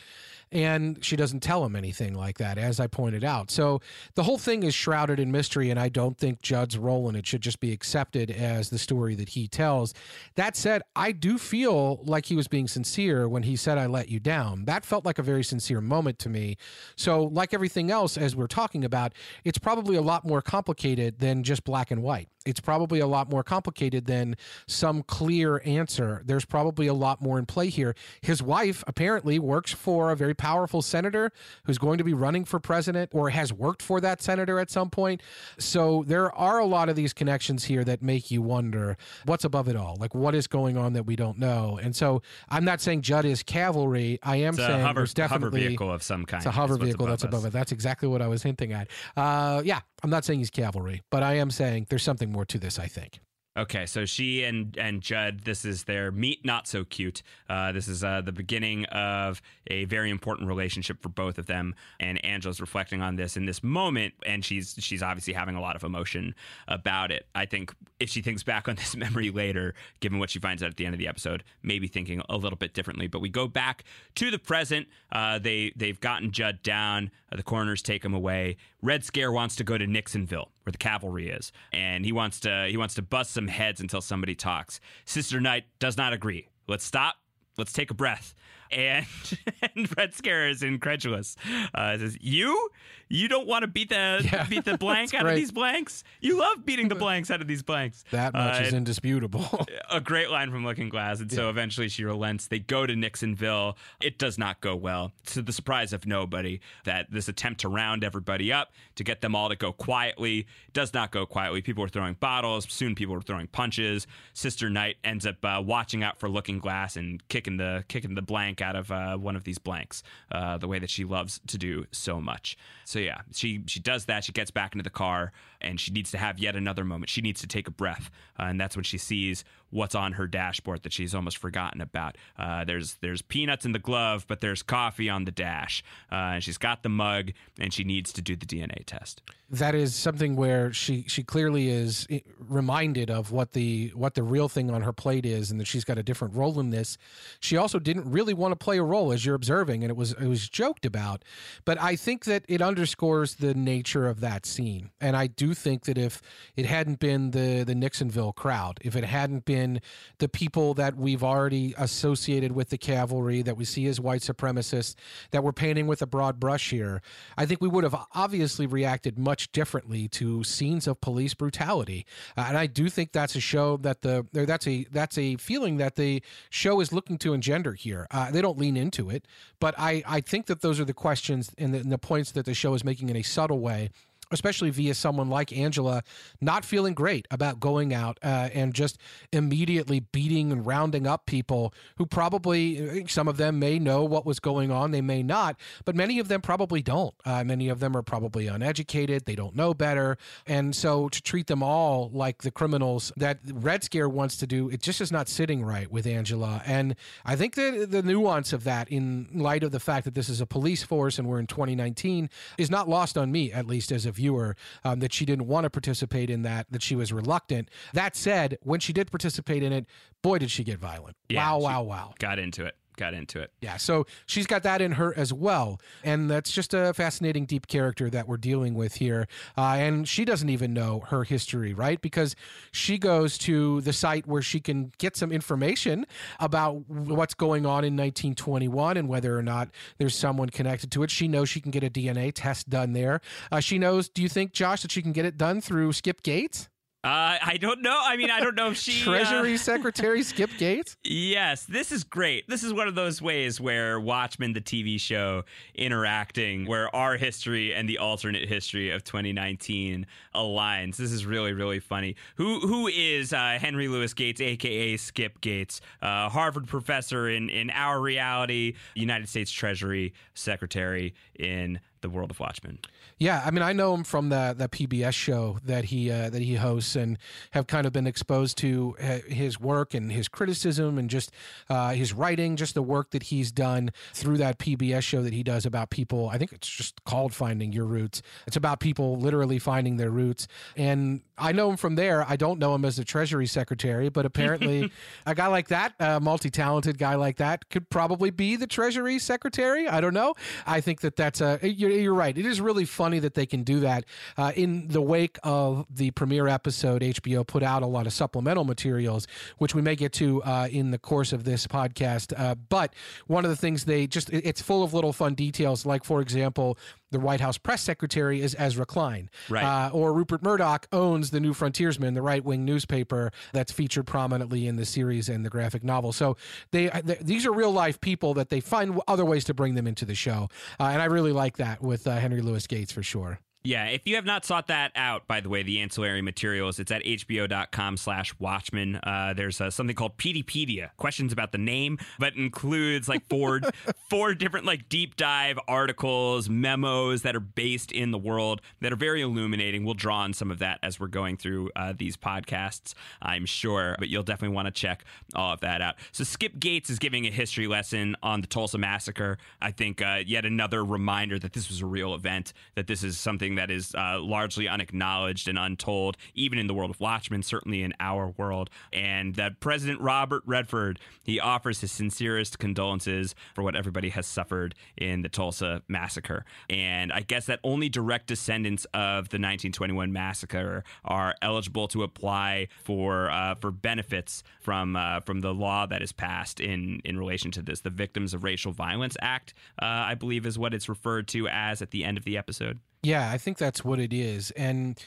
and she doesn't tell him anything like that, as I pointed out. So the whole thing is shrouded in mystery, and I don't think Judd's role in it should just be accepted as the story that he tells. That said, I do feel like he was being sincere when he said, I let you down. That felt like a very sincere moment to me. So, like everything else, as we're talking about, it's probably a lot more complicated than just black and white. It's probably a lot more complicated than some clear answer. There's probably a lot more in play here. His wife apparently works for a very powerful senator who's going to be running for president or has worked for that senator at some point. So there are a lot of these connections here that make you wonder what's above it all. Like what is going on that we don't know. And so I'm not saying Judd is Kavalry. I am it's saying hover, there's definitely a hover vehicle of some kind. It's a hover vehicle above that's us. above it. That's exactly what I was hinting at. Uh, yeah, I'm not saying he's Kavalry, but I am saying there's something more to this. I think. Okay, so she and and Judd, this is their meet not so cute. Uh, this is uh, the beginning of a very important relationship for both of them. And Angela's reflecting on this in this moment, and she's she's obviously having a lot of emotion about it. I think if she thinks back on this memory later, given what she finds out at the end of the episode, maybe thinking a little bit differently. But we go back to the present. Uh, they they've gotten Judd down. Uh, the coroners take him away. Red Scare wants to go to Nixonville, where the cavalry is, and he wants to he wants to bust some heads until somebody talks. Sister Night does not agree. Let's stop. Let's take a breath. And, and Red Scare is incredulous. Uh, says, "You, you don't want to beat the Yeah, beat the blank out of these blanks. You love beating the blanks out of these blanks. That much Uh, is indisputable. a great line from Looking Glass. And so eventually she relents. They go to Nixonville. It does not go well. To the surprise of nobody, that this attempt to round everybody up, to get them all to go quietly, does not go quietly. People are throwing bottles. Soon people are throwing punches. Sister Night ends up uh, watching out for Looking Glass and kicking the kicking the blank out of uh, one of these blanks, uh, the way that she loves to do so much. So yeah, she she does that. She gets back into the car and she needs to have yet another moment. She needs to take a breath, uh, and that's when she sees what's on her dashboard that she's almost forgotten about. Uh, there's there's peanuts in the glove, but there's coffee on the dash, uh, and she's got the mug, and she needs to do the DNA test. that is something where she she clearly is reminded of what the what the real thing on her plate is and that she's got a different role in this she also didn't really want to play a role as you're observing and it was it was joked about but i think that it underscores the nature of that scene and i do think that if it hadn't been the the Nixonville crowd, if it hadn't been the people that we've already associated with the Kavalry that we see as white supremacists that we're painting with a broad brush here, I think we would have obviously reacted much differently to scenes of police brutality. Uh, and I do think that's a show that the that's a that's a feeling that the show is looking to engender here. Uh, they don't lean into it, but I I think that those are the questions and the, and the points that the show is making in a subtle way especially via someone like Angela, not feeling great about going out uh, and just immediately beating and rounding up people who probably, some of them may know what was going on, they may not, but many of them probably don't. Uh, many of them are probably uneducated, they don't know better. And so to treat them all like the criminals that Red Scare wants to do, it just is not sitting right with Angela. And I think that the nuance of that, in light of the fact that this is a police force and we're in 2019, is not lost on me, at least as a viewer um, that she didn't want to participate in that, that she was reluctant. That said, when she did participate in it, boy, did she get violent. Yeah, wow, wow, wow. Got into it. Got into it. Yeah, so she's got that in her as well. And that's just a fascinating, deep character that we're dealing with here. Uh, and she doesn't even know her history, right? Because she goes to the site where she can get some information about what's going on in 1921 and whether or not there's someone connected to it. She knows she can get a DNA test done there. Uh, she knows, do you think, Josh, that she can get it done through Skip Gates? Uh, I don't know. I mean, I don't know if she Treasury uh, Secretary Skip Gates. Yes, this is great. This is one of those ways where Watchmen, the TV show, interacting, where our history and the alternate history of 2019 aligns. This is really, really funny. Who who is uh, Henry Louis Gates, aka Skip Gates, uh, Harvard professor in in our reality, United States Treasury Secretary in the world of Watchmen. Yeah, I mean, I know him from the the PBS show that he uh, that he hosts, and have kind of been exposed to uh, his work and his criticism and just uh, his writing, just the work that he's done through that PBS show that he does about people. I think it's just called "Finding Your Roots." It's about people literally finding their roots, and I know him from there. I don't know him as a Treasury Secretary, but apparently, a guy like that, a multi-talented guy like that, could probably be the Treasury Secretary. I don't know. I think that that's a you're, you're right. It is really funny that they can do that. Uh, in the wake of the premiere episode, HBO put out a lot of supplemental materials, which we may get to uh, in the course of this podcast. Uh, but one of the things they just, it's full of little fun details, like, for example, the White House press secretary is Ezra Klein. Right. Uh, or Rupert Murdoch owns the New Frontiersman, the right wing newspaper that's featured prominently in the series and the graphic novel. So they, they these are real life people that they find other ways to bring them into the show. Uh, and I really like that with uh, Henry Louis Gates for sure. Yeah, if you have not sought that out, by the way, the ancillary materials, it's at hbo.com slash watchmen. Uh, there's uh, something called Peteypedia, questions about the name, but includes like four, four different like deep dive articles, memos that are based in the world that are very illuminating. We'll draw on some of that as we're going through uh, these podcasts, I'm sure, but you'll definitely want to check all of that out. So Skip Gates is giving a history lesson on the Tulsa Massacre. I think uh, yet another reminder that this was a real event, that this is something that is uh, largely unacknowledged and untold, even in the world of Watchmen, certainly in our world. And that President Robert Redford, he offers his sincerest condolences for what everybody has suffered in the Tulsa massacre. And I guess that only direct descendants of the 1921 massacre are eligible to apply for uh, for benefits from uh, from the law that is passed in in relation to this. The Victims of Racial Violence Act, uh, I believe, is what it's referred to as at the end of the episode. Yeah, I think that's what it is. And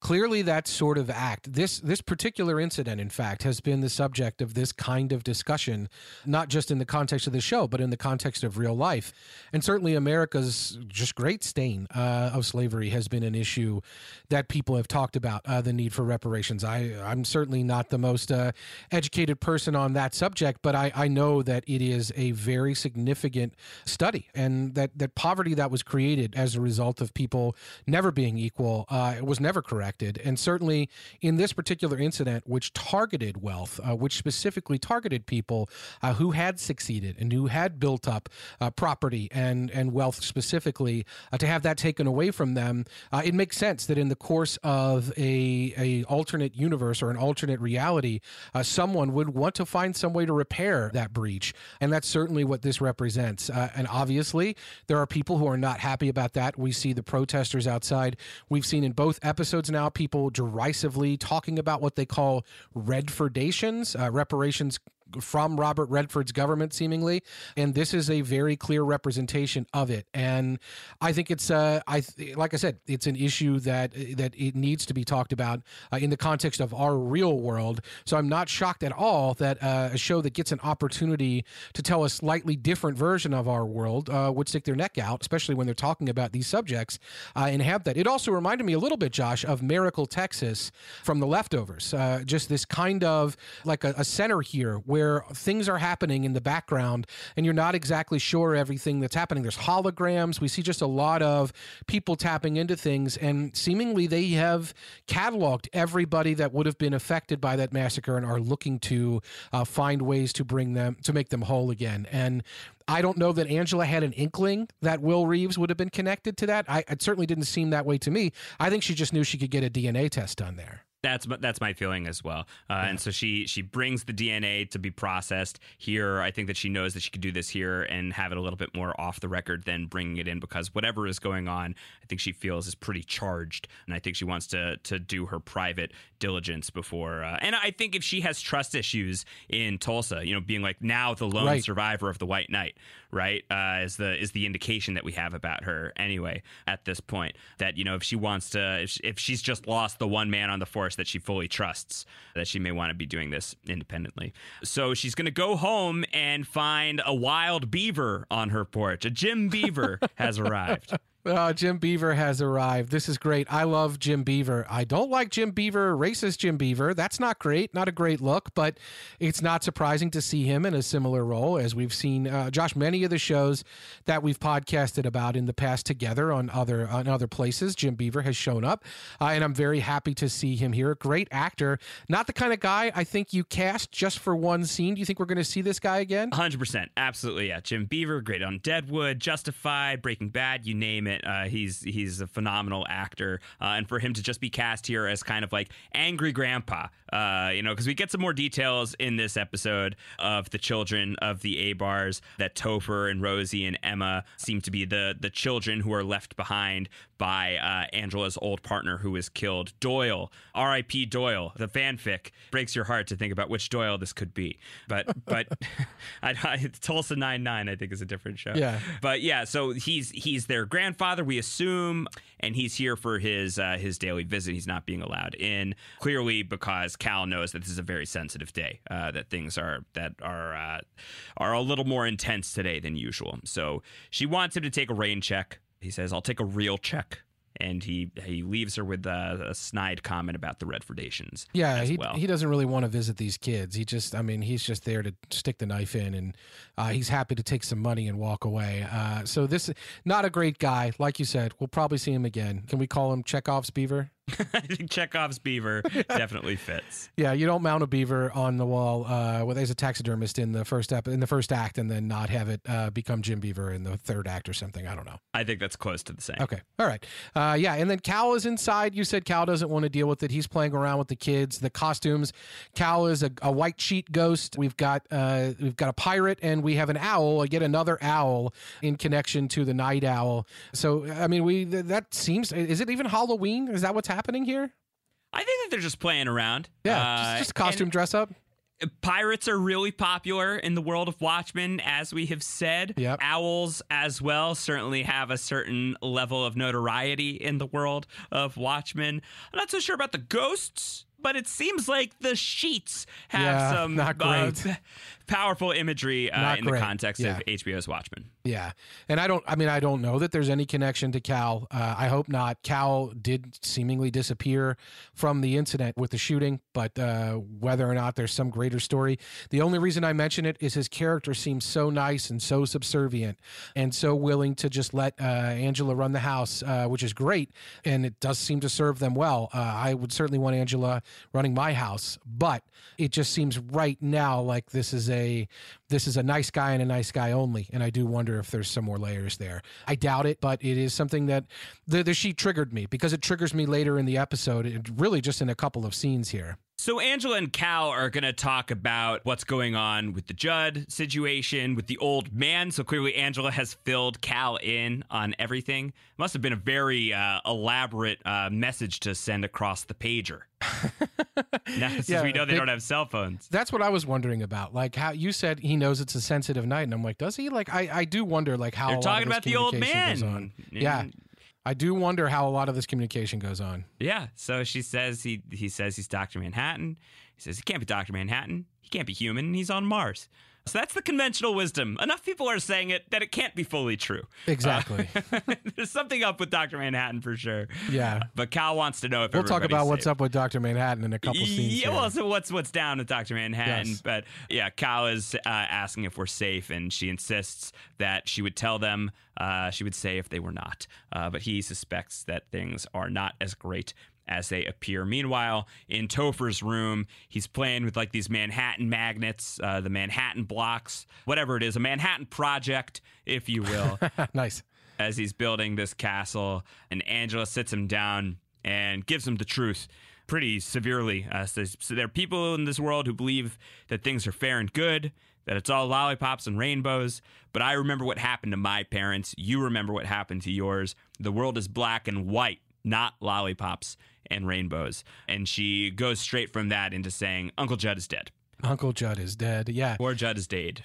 clearly that sort of act this this particular incident in fact has been the subject of this kind of discussion not just in the context of the show but in the context of real life. And certainly america's just great stain uh, of slavery has been an issue that people have talked about uh, the need for reparations. I i'm certainly not the most uh, educated person on that subject but i i know that it is a very significant study and that that poverty that was created as a result of people never being equal uh, was never correct and certainly in this particular incident, which targeted wealth, uh, which specifically targeted people uh, who had succeeded and who had built up uh, property and, and wealth specifically, uh, to have that taken away from them, uh, it makes sense that in the course of a, a alternate universe or an alternate reality, uh, someone would want to find some way to repair that breach. And that's certainly what this represents. and obviously, there are people who are not happy about that. We see the protesters outside. We've seen in both episodes now now people derisively talking about what they call Redfordations, uh, reparations from Robert Redford's government, seemingly, and this is a very clear representation of it. And I think it's, uh, I like I said, it's an issue that that it needs to be talked about uh, in the context of our real world. So I'm not shocked at all that uh, a show that gets an opportunity to tell a slightly different version of our world uh, would stick their neck out, especially when they're talking about these subjects, uh, and have that. It also reminded me a little bit, Josh, of Miracle, Texas, from The Leftovers. Uh, just this kind of like a, a center here where where things are happening in the background and you're not exactly sure everything that's happening. There's holograms. We see just a lot of people tapping into things, and seemingly they have cataloged everybody that would have been affected by that massacre and are looking to uh, find ways to bring them to make them whole again. And I don't know that Angela had an inkling that Will Reeves would have been connected to that. I, it certainly didn't seem that way to me. I think she just knew she could get a DNA test done there. That's that's my feeling as well. Uh, yeah. And so she she brings the DNA to be processed here. I think that she knows that she could do this here and have it a little bit more off the record than bringing it in because whatever is going on, I think she feels is pretty charged, and I think she wants to to do her private diligence before. Uh, and I think if she has trust issues in Tulsa, you know, being like now the lone right. survivor of the White Night, right, uh, is the is the indication that we have about her anyway at this point. That you know if she wants to, if, if she's just lost the one man on the force that she fully trusts, that she may want to be doing this independently. So she's going to go home and find a wild beaver on her porch. A Jim Beaver has arrived. Uh, Jim Beaver has arrived. This is great. I love Jim Beaver. I don't like Jim Beaver, racist Jim Beaver. That's not great. Not a great look, but it's not surprising to see him in a similar role as we've seen uh, Josh. Many of the shows that we've podcasted about in the past together on other on other places, Jim Beaver has shown up, uh, and I'm very happy to see him here. Great actor. Not the kind of guy I think you cast just for one scene. Do you think we're going to see this guy again? Hundred percent, absolutely. Yeah, Jim Beaver, great on Deadwood, Justified, Breaking Bad, you name it. Uh, he's he's a phenomenal actor, uh, and for him to just be cast here as kind of like angry grandpa, uh, you know, because we get some more details in this episode of the children of the Abars that Topher and Rosie and Emma seem to be the the children who are left behind by uh, Angela's old partner who was killed. Doyle, R.I.P. Doyle. The fanfic breaks your heart to think about which Doyle this could be, but but I, I, Tulsa Nine Nine I think is a different show. Yeah, but yeah, so he's he's their grandfather. We assume, and he's here for his uh, his daily visit. He's not being allowed in clearly because Cal knows that this is a very sensitive day. Uh, that things are that are uh, are a little more intense today than usual. So she wants him to take a rain check he says, "I'll take a real check." And he he leaves her with a, a snide comment about the Redfordations. Yeah, he well. he doesn't really want to visit these kids. He just, I mean, he's just there to stick the knife in, and uh, he's happy to take some money and walk away. Uh, so this not a great guy, like you said. We'll probably see him again. Can we call him Chekhov's beaver? I think Chekhov's beaver definitely fits. Yeah, you don't mount a beaver on the wall uh, well, there's a taxidermist in the first ep- in the first act, and then not have it uh, become Jim Beaver in the third act or something. I don't know. I think that's close to the same. Okay, all right, uh, yeah, and then Cal is inside. You said Cal doesn't want to deal with it. He's playing around with the kids. The costumes. Cal is a, a white sheet ghost. We've got uh, we've got a pirate, and we have an owl. Yet another owl in connection to the night owl. So I mean, we that seems. Is it even Halloween? Is that what's happening? Happening here? I think that they're just playing around. Yeah, uh, just, just costume dress up. Pirates are really popular in the world of Watchmen, as we have said. Yep. Owls, as well, certainly have a certain level of notoriety in the world of Watchmen. I'm not so sure about the ghosts but it seems like the sheets have yeah, some not great. Uh, powerful imagery uh, in great. the context yeah. of HBO's Watchmen. Yeah, and I don't. I mean, I don't know that there's any connection to Cal. Uh, I hope not. Cal did seemingly disappear from the incident with the shooting, but uh, whether or not there's some greater story, the only reason I mention it is his character seems so nice and so subservient and so willing to just let uh, Angela run the house, uh, which is great, and it does seem to serve them well. Uh, I would certainly want Angela running my house, but it just seems right now like this is a this is a nice guy and a nice guy only, and I do wonder if there's some more layers there. I doubt it, but it is something that the the triggered me because it triggers me later in the episode. Really just in a couple of scenes here. So Angela and Cal are going to talk about what's going on with the Judd situation, with the old man. So clearly Angela has filled Cal in on everything. Must have been a very uh, elaborate uh, message to send across the pager. now, since Yeah, we know they, they- don't have cell phones. That's what I was wondering about. Like how you said he knows it's a sensitive night, and I'm like, does he? Like I, I do wonder like how They're talking about the old man. on. Yeah, I do wonder how a lot of this communication goes on. Yeah. So she says he he says he's Doctor Manhattan. He says he can't be Doctor Manhattan. He can't be human. He's on Mars. So that's the conventional wisdom. Enough people are saying it that it can't be fully true. Exactly. There's something up with Doctor Manhattan for sure. Yeah. But Cal wants to know if We'll talk about what's up with Doctor Manhattan in a couple scenes. Yeah, here. well, so what's what's down with Doctor Manhattan? Yes. But yeah, Cal is uh, asking if we're safe, and she insists that she would tell them. Uh, she would say if they were not, uh, but he suspects that things are not as great as they appear. Meanwhile, in Topher's room, he's playing with like these Manhattan magnets, uh, the Manhattan blocks, whatever it is, a Manhattan project, if you will nice. as he's building this castle, and Angela sits him down and gives him the truth pretty severely. Uh, says, so there are people in this world who believe that things are fair and good, that it's all lollipops and rainbows. But I remember what happened to my parents. You remember what happened to yours. The world is black and white, not lollipops and rainbows. And she goes straight from that into saying, Uncle Judd is dead. Uncle Judd is dead. Yeah. Or Judd is dead.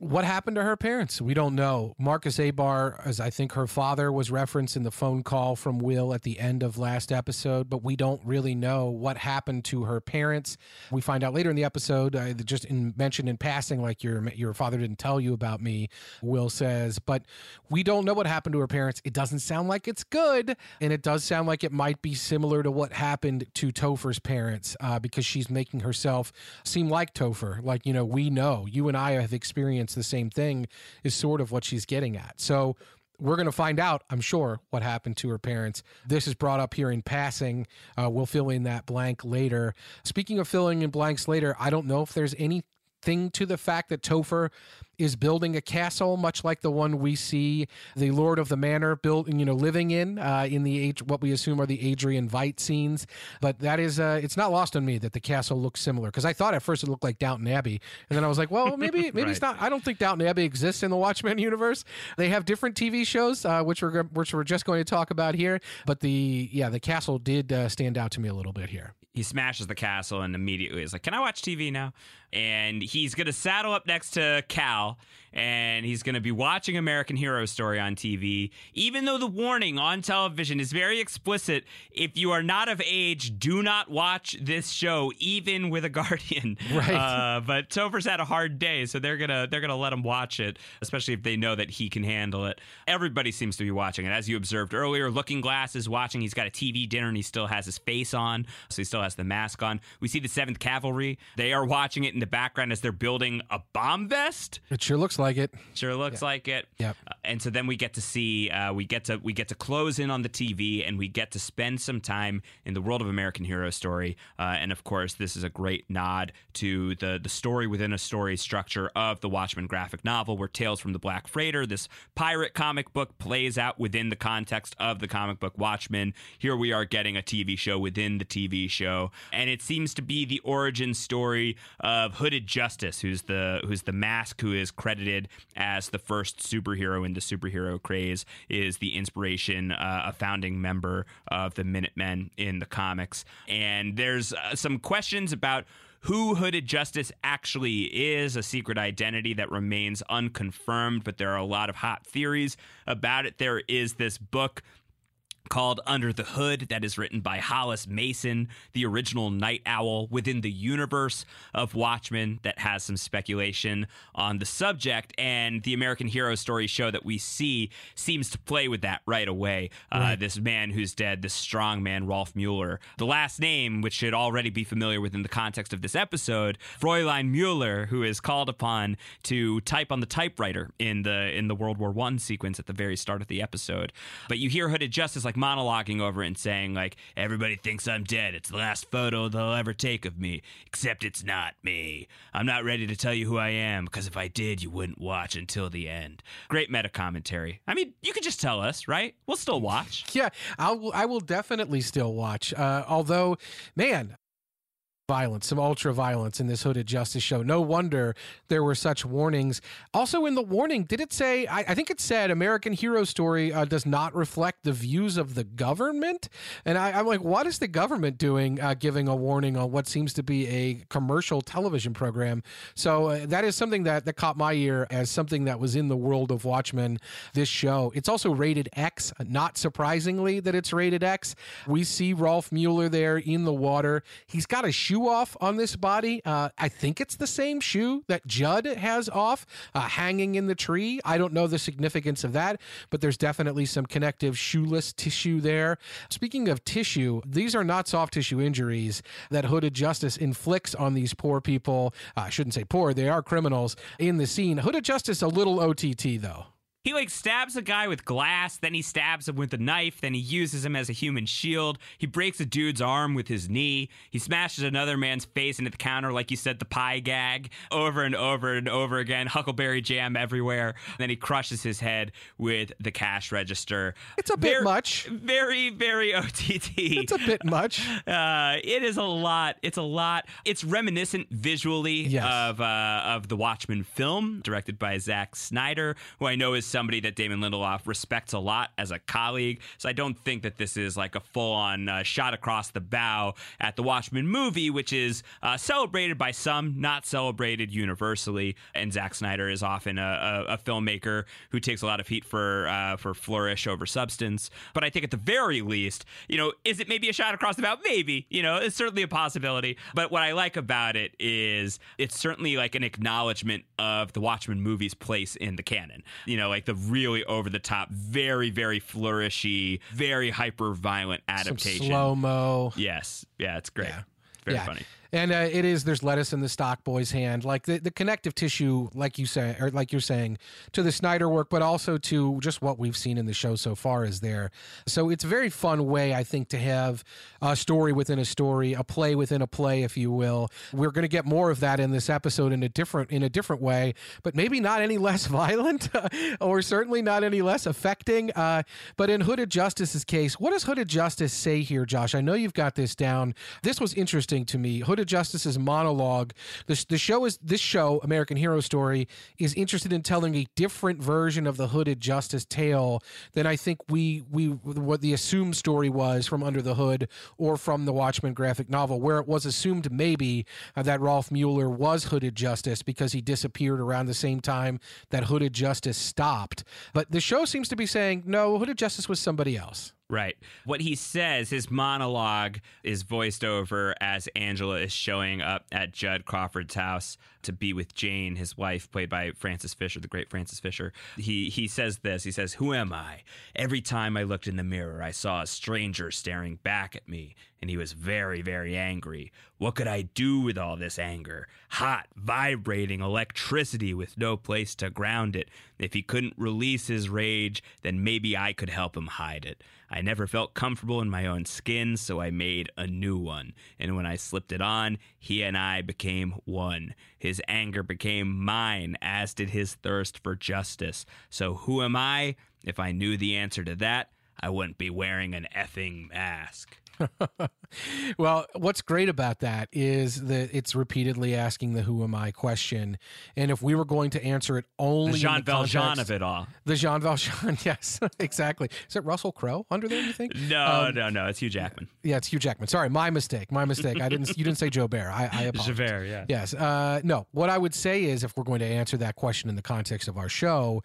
What happened to her parents? We don't know. Marcus Abar, as I think her father was referenced in the phone call from Will at the end of last episode, but we don't really know what happened to her parents. We find out later in the episode, uh, just in, mentioned in passing, like your your father didn't tell you about me. Will says, but we don't know what happened to her parents. It doesn't sound like it's good, and it does sound like it might be similar to what happened to Topher's parents, uh, because she's making herself seem like Topher. Like you know, we know you and I have experienced the same thing. Is sort of what she's getting at. So we're going to find out, I'm sure, what happened to her parents. This is brought up here in passing. Uh, we'll fill in that blank later. Speaking of filling in blanks later, I don't know if there's anything to the fact that Topher is building a castle, much like the one we see the Lord of the Manor built, you know, living in uh, in the age what we assume are the Adrian Veidt scenes. But that is, uh, it's not lost on me that the castle looks similar because I thought at first it looked like Downton Abbey, and then I was like, well, maybe maybe it's not. I don't think Downton Abbey exists in the Watchmen universe. They have different TV shows, uh, which we're which we're just going to talk about here. But the yeah, the castle did uh, stand out to me a little bit here. he smashes the castle and immediately is like, "Can I watch TV now?" And he's gonna saddle up next to Cal, and he's gonna be watching American Hero Story on TV. Even though the warning on television is very explicit, if you are not of age, do not watch this show, even with a guardian. Right. Uh, but Topher's had a hard day, so they're gonna they're gonna let him watch it, especially if they know that he can handle it. Everybody seems to be watching it, as you observed earlier. Looking Glass is watching. He's got a TV dinner and he still has his face on, so he still has the mask on. We see the Seventh Cavalry. They are watching it in the background as they're building a bomb vest. It sure looks like it. Sure looks like it. Yep. Uh, and so then we get to see uh, we get to we get to close in on the TV and we get to spend some time in the world of American Hero Story. Uh, and of course, this is a great nod to the the story within a story structure of the Watchmen graphic novel, where Tales from the Black Freighter, this pirate comic book, plays out within the context of the comic book Watchmen. Here we are getting a TV show within the TV show, and it seems to be the origin story of Hooded Justice, who's the who's the mask who is credited as the first superhero in the superhero craze, is the inspiration, uh, a founding member of the Minutemen in the comics. And there's uh, some questions about who Hooded Justice actually is, a secret identity that remains unconfirmed, but there are a lot of hot theories about it. There is this book called Under the Hood that is written by Hollis Mason, the original Night Owl within the universe of Watchmen that has some speculation on the subject and the American Hero Story show that we see seems to play with that right away. Uh, this man who's dead, this strong man, Rolf Mueller. The last name, which should already be familiar within the context of this episode, Fräulein Mueller, who is called upon to type on the typewriter in the in the World War One sequence at the very start of the episode. But you hear Hooded Justice like monologuing over it and saying like everybody thinks I'm dead. It's the last photo they'll ever take of me, except it's not me. I'm not ready to tell you who I am because if I did, you wouldn't watch until the end. Great meta commentary. I mean, you could just tell us, right? We'll still watch. Yeah, I'll I will definitely still watch. Uh, although, man, violence, some ultra violence in this Hooded Justice show. No wonder there were such warnings. Also, in the warning, did it say, I, I think it said American Hero Story uh, does not reflect the views of the government? And I, am like, what is the government doing uh, giving a warning on what seems to be a commercial television program? So uh, that is something that, that caught my ear as something that was in the world of Watchmen, this show. It's also rated X, not surprisingly that it's rated X. We see Rolf Mueller there in the water. He's got a shoe off on this body. Uh, I think it's the same shoe that Judd has off, uh, hanging in the tree. I don't know the significance of that, but there's definitely some connective shoeless tissue there. Speaking of tissue, these are not soft tissue injuries that Hooded Justice inflicts on these poor people. Uh, I shouldn't say poor, they are criminals in the scene. Hooded Justice, a little OTT though. He like stabs a guy with glass, then he stabs him with a knife, then he uses him as a human shield. He breaks a dude's arm with his knee. He smashes another man's face into the counter, like you said, the pie gag, over and over and over again. Huckleberry jam everywhere. And Then he crushes his head with the cash register. It's a bit very, much. Very, very OTT. It's a bit much. Uh, it is a lot. It's a lot. It's reminiscent visually yes. of uh, of the Watchmen film, directed by Zack Snyder, who I know is somebody that Damon Lindelof respects a lot as a colleague. So I don't think that this is like a full on uh, shot across the bow at the Watchmen movie, which is uh, celebrated by some, not celebrated universally. And Zack Snyder is often a, a, a filmmaker who takes a lot of heat for uh, for flourish over substance. But I think at the very least, you know, is it maybe a shot across the bow? Maybe. You know, it's certainly a possibility. But what I like about it is it's certainly like an acknowledgement of the Watchmen movie's place in the canon. You know, like like the really over the top, very very flourishy, very hyper violent adaptation. Slow mo. Yes, yeah, it's great. Yeah. Very yeah. funny and uh, it is there's lettuce in the stock boy's hand. Like the, the connective tissue like you say or like you're saying to the snyder work but also to just what we've seen in the show so far is there. So it's a very fun way i think to have a story within a story a play within a play if you will. We're going to get more of that in this episode in a different in a different way but maybe not any less violent or certainly not any less affecting. Uh, but in hooded justice's case what does hooded justice say here josh? I know you've got this down. This was interesting to me. Hooded Justice's monologue. The, the show is this show, American Hero Story, is interested in telling a different version of the Hooded Justice tale than I think we we what the assumed story was from Under the Hood or from the Watchmen graphic novel, where it was assumed maybe uh, that Rolf Mueller was Hooded Justice because he disappeared around the same time that Hooded Justice stopped. But the show seems to be saying no, Hooded Justice was somebody else. Right. What he says, his monologue is voiced over as Angela is showing up at Judd Crawford's house to be with Jane, his wife, played by Frances Fisher, the great Frances Fisher. He he says this. He says, "Who am I? Every time I looked in the mirror, I saw a stranger staring back at me, and he was very, very angry. What could I do with all this anger? Hot, vibrating electricity with no place to ground it. If he couldn't release his rage, then maybe I could help him hide it." I never felt comfortable in my own skin, so I made a new one. And when I slipped it on, he and I became one. His anger became mine, as did his thirst for justice. So who am I? If I knew the answer to that, I wouldn't be wearing an effing mask. well, what's great about that is that it's repeatedly asking the "Who am I?" question, and if we were going to answer it only the Jean the Valjean context, of it all, the Jean Valjean, yes, exactly. Is it Russell Crowe under there? You think? No, um, no, no. It's Hugh Jackman. Yeah, it's Hugh Jackman. Sorry, my mistake. My mistake. I didn't. You didn't say Joe Bear. I, I apologize. Javert, yeah. Yes. Uh, no. What I would say is, if we're going to answer that question in the context of our show,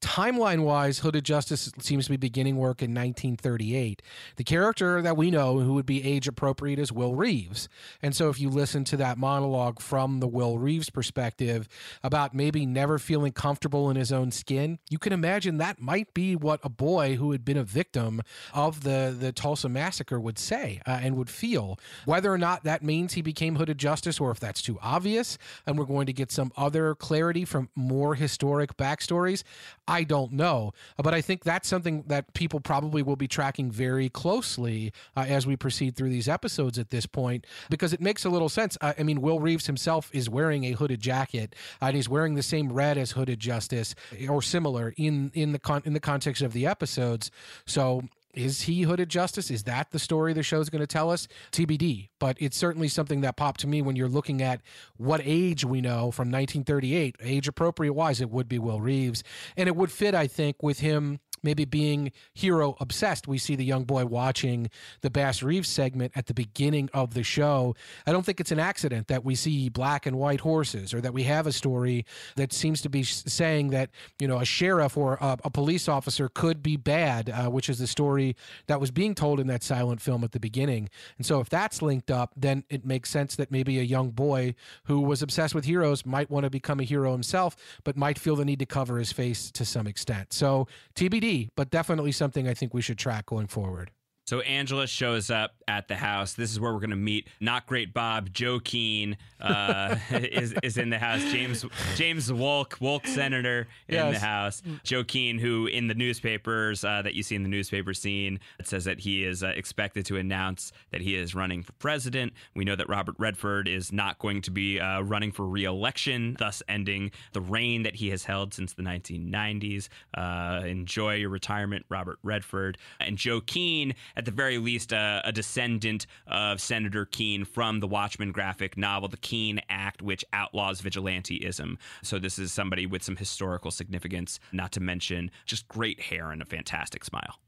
timeline wise, Hooded Justice seems to be beginning work in 1938. The character that we know who would be age appropriate is Will Reeves. And so if you listen to that monologue from the Will Reeves perspective about maybe never feeling comfortable in his own skin, you can imagine that might be what a boy who had been a victim of the, the Tulsa massacre would say uh, and would feel. Whether or not that means he became Hooded Justice or if that's too obvious, and we're going to get some other clarity from more historic backstories. I don't know. But I think that's something that people probably will be tracking very closely uh, as we proceed through these episodes at this point, because it makes a little sense. Uh, I mean, Will Reeves himself is wearing a hooded jacket, uh, and he's wearing the same red as Hooded Justice or similar in in the con- in the context of the episodes. So is he Hooded Justice? Is that the story the show's going to tell us? TBD. But it's certainly something that popped to me when you're looking at what age we know from 1938, age appropriate wise, it would be Will Reeves. And it would fit, I think, with him maybe being hero obsessed. We see the young boy watching the Bass Reeves segment at the beginning of the show. I don't think it's an accident that we see black and white horses or that we have a story that seems to be saying that, you know, a sheriff or a, a police officer could be bad, uh, which is the story that was being told in that silent film at the beginning. And so if that's linked up, then it makes sense that maybe a young boy who was obsessed with heroes might want to become a hero himself, but might feel the need to cover his face to some extent. So TBD but definitely something I think we should track going forward. So Angela shows up at the house. This is where we're going to meet not great Bob. Joe Keene uh, is is in the house. James James Wolk Wolk Senator in yes. the house. Joe Keene, who in the newspapers uh, that you see in the newspaper scene, it says that he is uh, expected to announce that he is running for president. We know that Robert Redford is not going to be uh, running for re-election, thus ending the reign that he has held since the 1990s. Uh, enjoy your retirement, Robert Redford. And Joe Keene at the very least, uh, a descendant of Senator Keene from the Watchmen graphic novel, The Keene Act, which outlaws vigilanteism. So this is somebody with some historical significance, not to mention just great hair and a fantastic smile.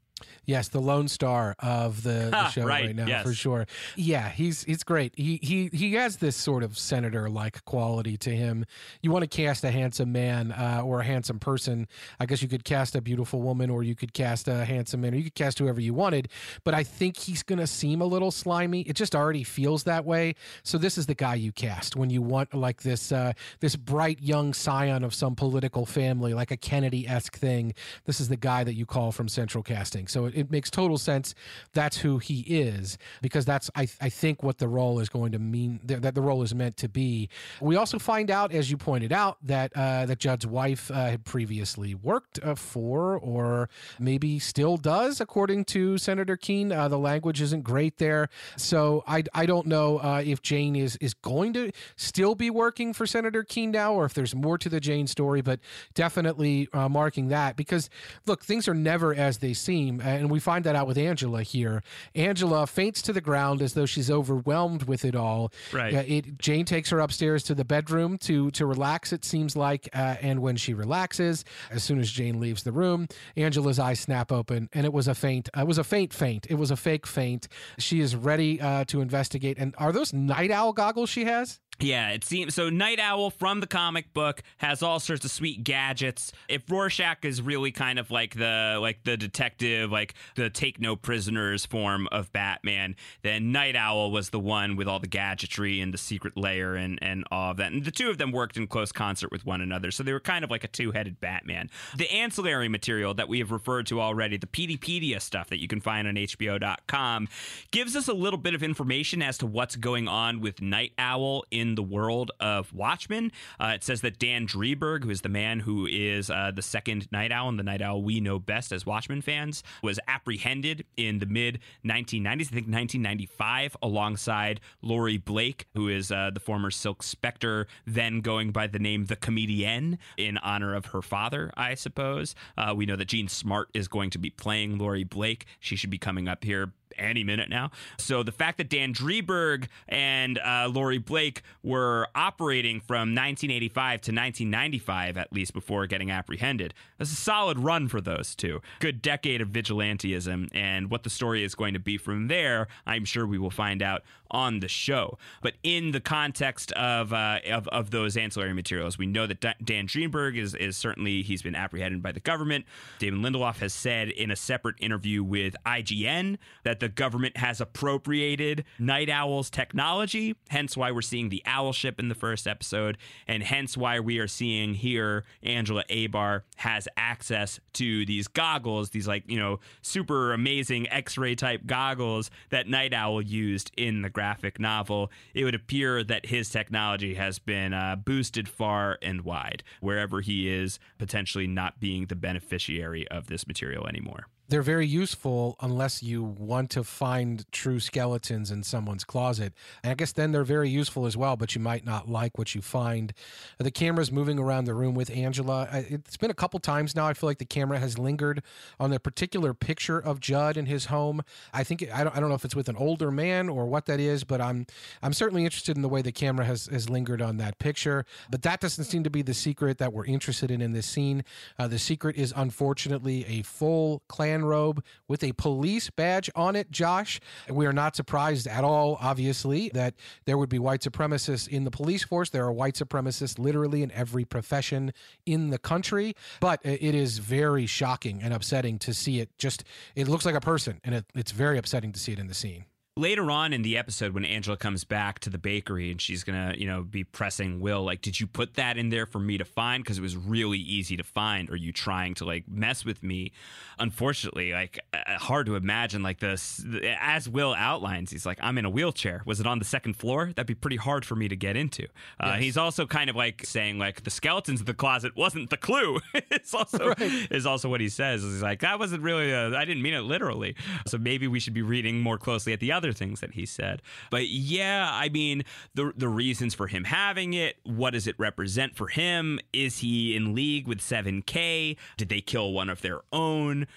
Yes, the lone star of the, the show right, right now yes. for sure. Yeah, he's he's great. He he he has this sort of senator like quality to him. You want to cast a handsome man uh, or a handsome person. I guess you could cast a beautiful woman or you could cast a handsome man or you could cast whoever you wanted. But I think he's going to seem a little slimy. It just already feels that way. So this is the guy you cast when you want like this uh, this bright young scion of some political family, like a Kennedy esque thing. This is the guy that you call from Central Casting. So it, it, makes total sense. That's who he is because that's I, I think what the role is going to mean that the role is meant to be. We also find out, as you pointed out, that uh, that Judd's wife uh, had previously worked uh, for or maybe still does, according to Senator Keene. Uh, the language isn't great there, so I I don't know uh, if Jane is is going to still be working for Senator Keene now, or if there's more to the Jane story. But definitely uh, marking that because look, things are never as they seem and we find that out with Angela here. Angela faints to the ground as though she's overwhelmed with it all. Right. Uh, it, Jane takes her upstairs to the bedroom to to relax. It seems like, uh, and when she relaxes, as soon as Jane leaves the room, Angela's eyes snap open, and it was a faint. Uh, it was a faint faint. It was a fake faint. She is ready uh, to investigate. And are those night owl goggles she has? Yeah, it seems so. Night Owl from the comic book has all sorts of sweet gadgets. If Rorschach is really kind of like the like the detective, like the take no prisoners form of Batman, then Night Owl was the one with all the gadgetry and the secret layer and and all of that. And the two of them worked in close concert with one another, so they were kind of like a two headed Batman. The ancillary material that we have referred to already, the Peteypedia stuff that you can find on HBO.com, gives us a little bit of information as to what's going on with Night Owl in the world of Watchmen. Uh, it says that Dan Dreiberg, who is the man who is uh, the second Night Owl and the Night Owl we know best as Watchmen fans, was apprehended in the mid 1990s, I think 1995, alongside Laurie Blake, who is uh, the former Silk Spectre, then going by the name The Comedienne in honor of her father, I suppose. Uh, we know that Jean Smart is going to be playing Laurie Blake. She should be coming up here any minute now. So the fact that Dan Dreiberg and uh, Laurie Blake were operating from 1985 to 1995, at least before getting apprehended, that's a solid run for those two. Good decade of vigilantism, and what the story is going to be from there, I'm sure we will find out on the show. But in the context of uh, of, of those ancillary materials, we know that Dan Dreiberg is is certainly he's been apprehended by the government. Damon Lindelof has said in a separate interview with IGN that the government has appropriated Night Owl's technology, hence why we're seeing the owl ship in the first episode, and hence why we are seeing here Angela Abar has access to these goggles, these like, you know, super amazing X-ray type goggles that Night Owl used in the graphic novel. It would appear that his technology has been uh, boosted far and wide, wherever he is potentially not being the beneficiary of this material anymore. They're very useful unless you want to find true skeletons in someone's closet. And I guess then they're very useful as well, but you might not like what you find. The camera's moving around the room with Angela. It's been a couple times now. I feel like the camera has lingered on a particular picture of Judd in his home. I think I don't, I don't know if it's with an older man or what that is, but I'm I'm certainly interested in the way the camera has has lingered on that picture. But that doesn't seem to be the secret that we're interested in in this scene. Uh, the secret is unfortunately a full Robe with a police badge on it, Josh. We are not surprised at all, obviously, that there would be white supremacists in the police force. There are white supremacists literally in every profession in the country. But it is very shocking and upsetting to see it just, it looks like a person, and it, it's very upsetting to see it in the scene later on in the episode when Angela comes back to the bakery and she's gonna, you know, be pressing Will, like, did you put that in there for me to find? Because it was really easy to find. Are you trying to like mess with me? Unfortunately, like, uh, hard to imagine. Like this, as Will outlines, he's like, I'm in a wheelchair. Was it on the second floor? That'd be pretty hard for me to get into. Uh, yes. He's also kind of like saying like the skeletons in the closet wasn't the clue. it's also right. is also what he says. He's like that wasn't really. I didn't mean it literally. So maybe we should be reading more closely at the other other things that he said. But yeah, I mean, the the reasons for him having it, what does it represent for him? Is he in league with 7K? Did they kill one of their own?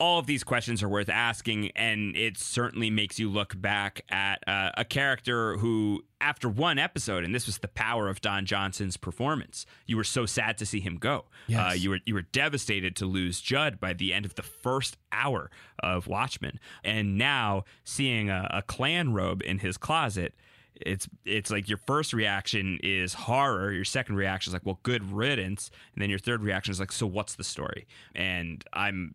All of these questions are worth asking, and it certainly makes you look back at uh, a character who, after one episode, and this was the power of Don Johnson's performance, you were so sad to see him go. Uh, yes. Uh, you were you were devastated to lose Judd by the end of the first hour of Watchmen, and now seeing a, a Klan robe in his closet it's it's like your first reaction is horror your second reaction is like well good riddance and then your third reaction is like so what's the story and i'm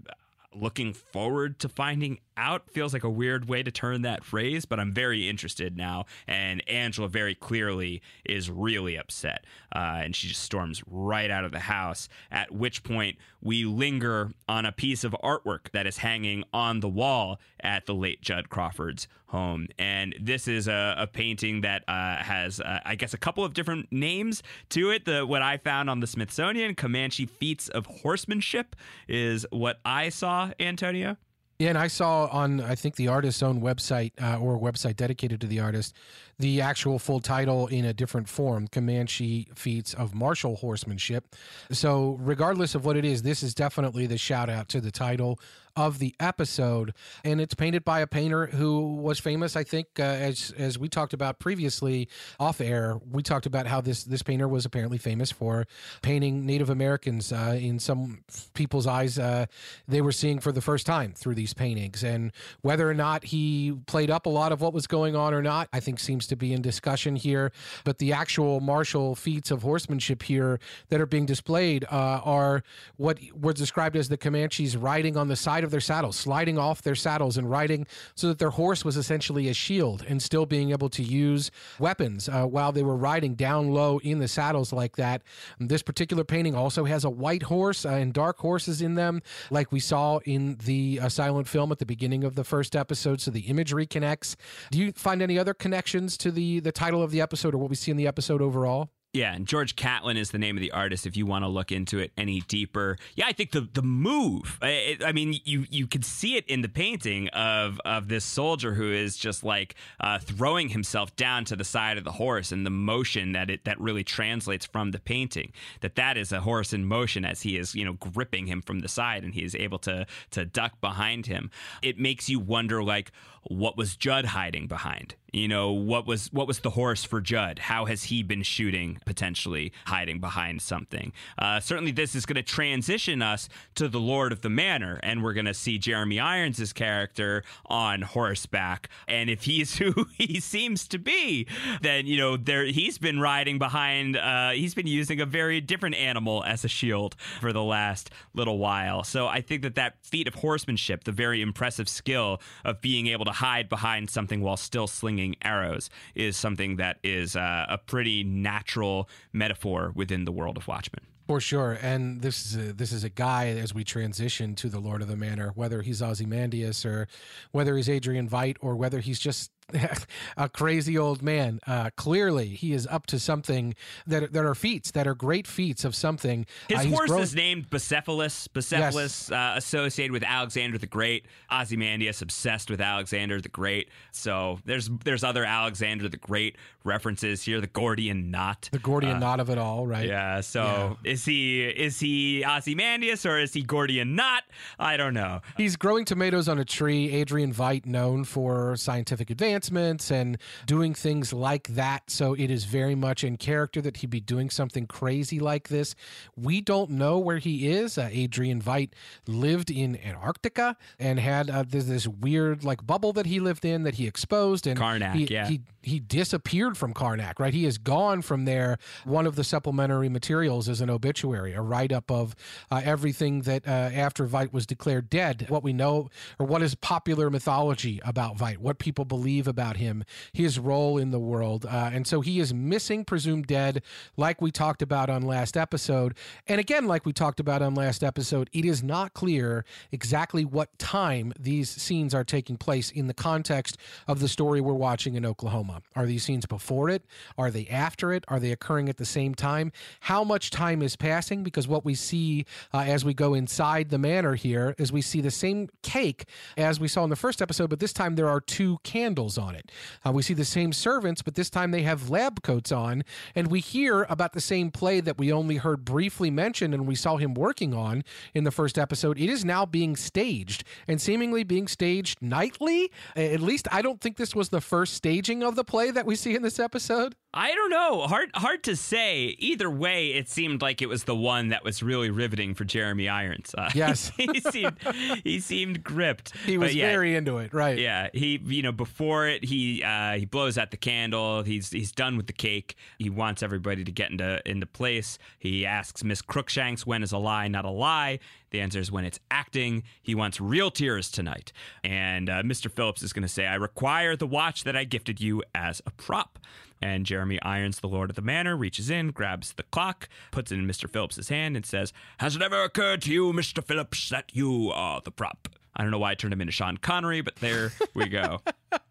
looking forward to finding out feels like a weird way to turn that phrase, but I'm very interested now. And Angela very clearly is really upset. Uh, and she just storms right out of the house, at which point we linger on a piece of artwork that is hanging on the wall at the late Judd Crawford's home. And this is a, a painting that uh, has, uh, I guess, a couple of different names to it. The What I found on the Smithsonian, Comanche Feats of Horsemanship, is what I saw, Antonio. Yeah, and I saw on I think the artist's own website uh, or website dedicated to the artist the actual full title in a different form Comanche Feats of Martial Horsemanship. So, regardless of what it is, this is definitely the shout out to the title of the episode, and it's painted by a painter who was famous. I think, uh, as as we talked about previously off air, we talked about how this this painter was apparently famous for painting Native Americans. Uh, in some people's eyes, uh, they were seeing for the first time through these paintings, and whether or not he played up a lot of what was going on or not, I think seems to be in discussion here. But the actual martial feats of horsemanship here that are being displayed uh, are what were described as the Comanches riding on the side of their saddles, sliding off their saddles and riding so that their horse was essentially a shield and still being able to use weapons uh, while they were riding down low in the saddles like that. This particular painting also has a white horse uh, and dark horses in them, like we saw in the uh, silent film at the beginning of the first episode. So the imagery connects. Do you find any other connections to the the title of the episode or what we see in the episode overall? Yeah, and George Catlin is the name of the artist. If you want to look into it any deeper, yeah, I think the the move. I, I mean, you you could see it in the painting of of this soldier who is just like uh, throwing himself down to the side of the horse, and the motion that it that really translates from the painting. That that is a horse in motion as he is you know gripping him from the side, and he is able to to duck behind him. It makes you wonder like what was Judd hiding behind? You know, what was what was the horse for Judd? How has he been shooting potentially hiding behind something? Uh, certainly, this is going to transition us to the Lord of the Manor, and we're going to see Jeremy Irons' character on horseback. And if he's who he seems to be, then you know there he's been riding behind. Uh, he's been using a very different animal as a shield for the last little while. So I think that that feat of horsemanship, the very impressive skill of being able to hide behind something while still slinging arrows is something that is uh, a pretty natural metaphor within the world of Watchmen. For sure, and this is a, this is a guy as we transition to the Lord of the Manor, whether he's Ozymandias or whether he's Adrian Veidt or whether he's just a crazy old man. Uh, clearly, he is up to something that that are feats that are great feats of something. His Uh, horse grown- is named Bucephalus. Bucephalus, uh, associated with Alexander the Great. Ozymandias obsessed with Alexander the Great. So there's there's other Alexander the Great references here. The Gordian knot. the Gordian knot of it all, right? Yeah. So is he is he Ozymandias or is he Gordian knot? I don't know. He's growing tomatoes on a tree. Adrian Veidt, known for scientific advancements and doing things like that. So it is very much in character that he'd be doing something crazy like this. We don't know where he is. Uh, Adrian Veidt lived in Antarctica and had uh, this, this weird like bubble that he lived in that he exposed. And Karnak, he, yeah. he he disappeared from Karnak, right? He is gone from there. One of the supplementary materials is an obituary, a write up of uh, everything that uh, after Veidt was declared dead, what we know or what is popular mythology about Veidt, what people believe about him, his role in the world. Uh, and so he is missing, presumed dead, like we talked about on last episode. And again, like we talked about on last episode, it is not clear exactly what time these scenes are taking place in the context of the story we're watching in Oklahoma. Are these scenes before it? Are they after it? Are they occurring at the same time? How much time is passing? Because what we see uh, as we go inside the manor here is we see the same cake as we saw in the first episode, but this time there are two candles on it. Uh, we see the same servants, but this time they have lab coats on, and we hear about the same play that we only heard briefly mentioned and we saw him working on in the first episode. It is now being staged and seemingly being staged nightly. At least I don't think this was the first staging of the play that we see in this episode. I don't know. Hard hard to say. Either way, it seemed like it was the one that was really riveting for Jeremy Irons. Uh, Yes. he seemed he seemed gripped. He was yeah, very into it, right? Yeah, he you know before it he uh, he blows out the candle. He's he's done with the cake. He wants everybody to get into into place. He asks Miss Crookshanks when is a lie not a lie. The answer is when it's acting. He wants real tears tonight. And uh, Mr. Phillips is going to say, "I require the watch that I gifted you as a prop." And Jeremy Irons, the Lord of the Manor, reaches in, grabs the clock, puts it in Mr. Phillips's hand, and says, Has it ever occurred to you, Mr. Phillips, that you are the prop? I don't know why I turned him into Sean Connery, but there we go.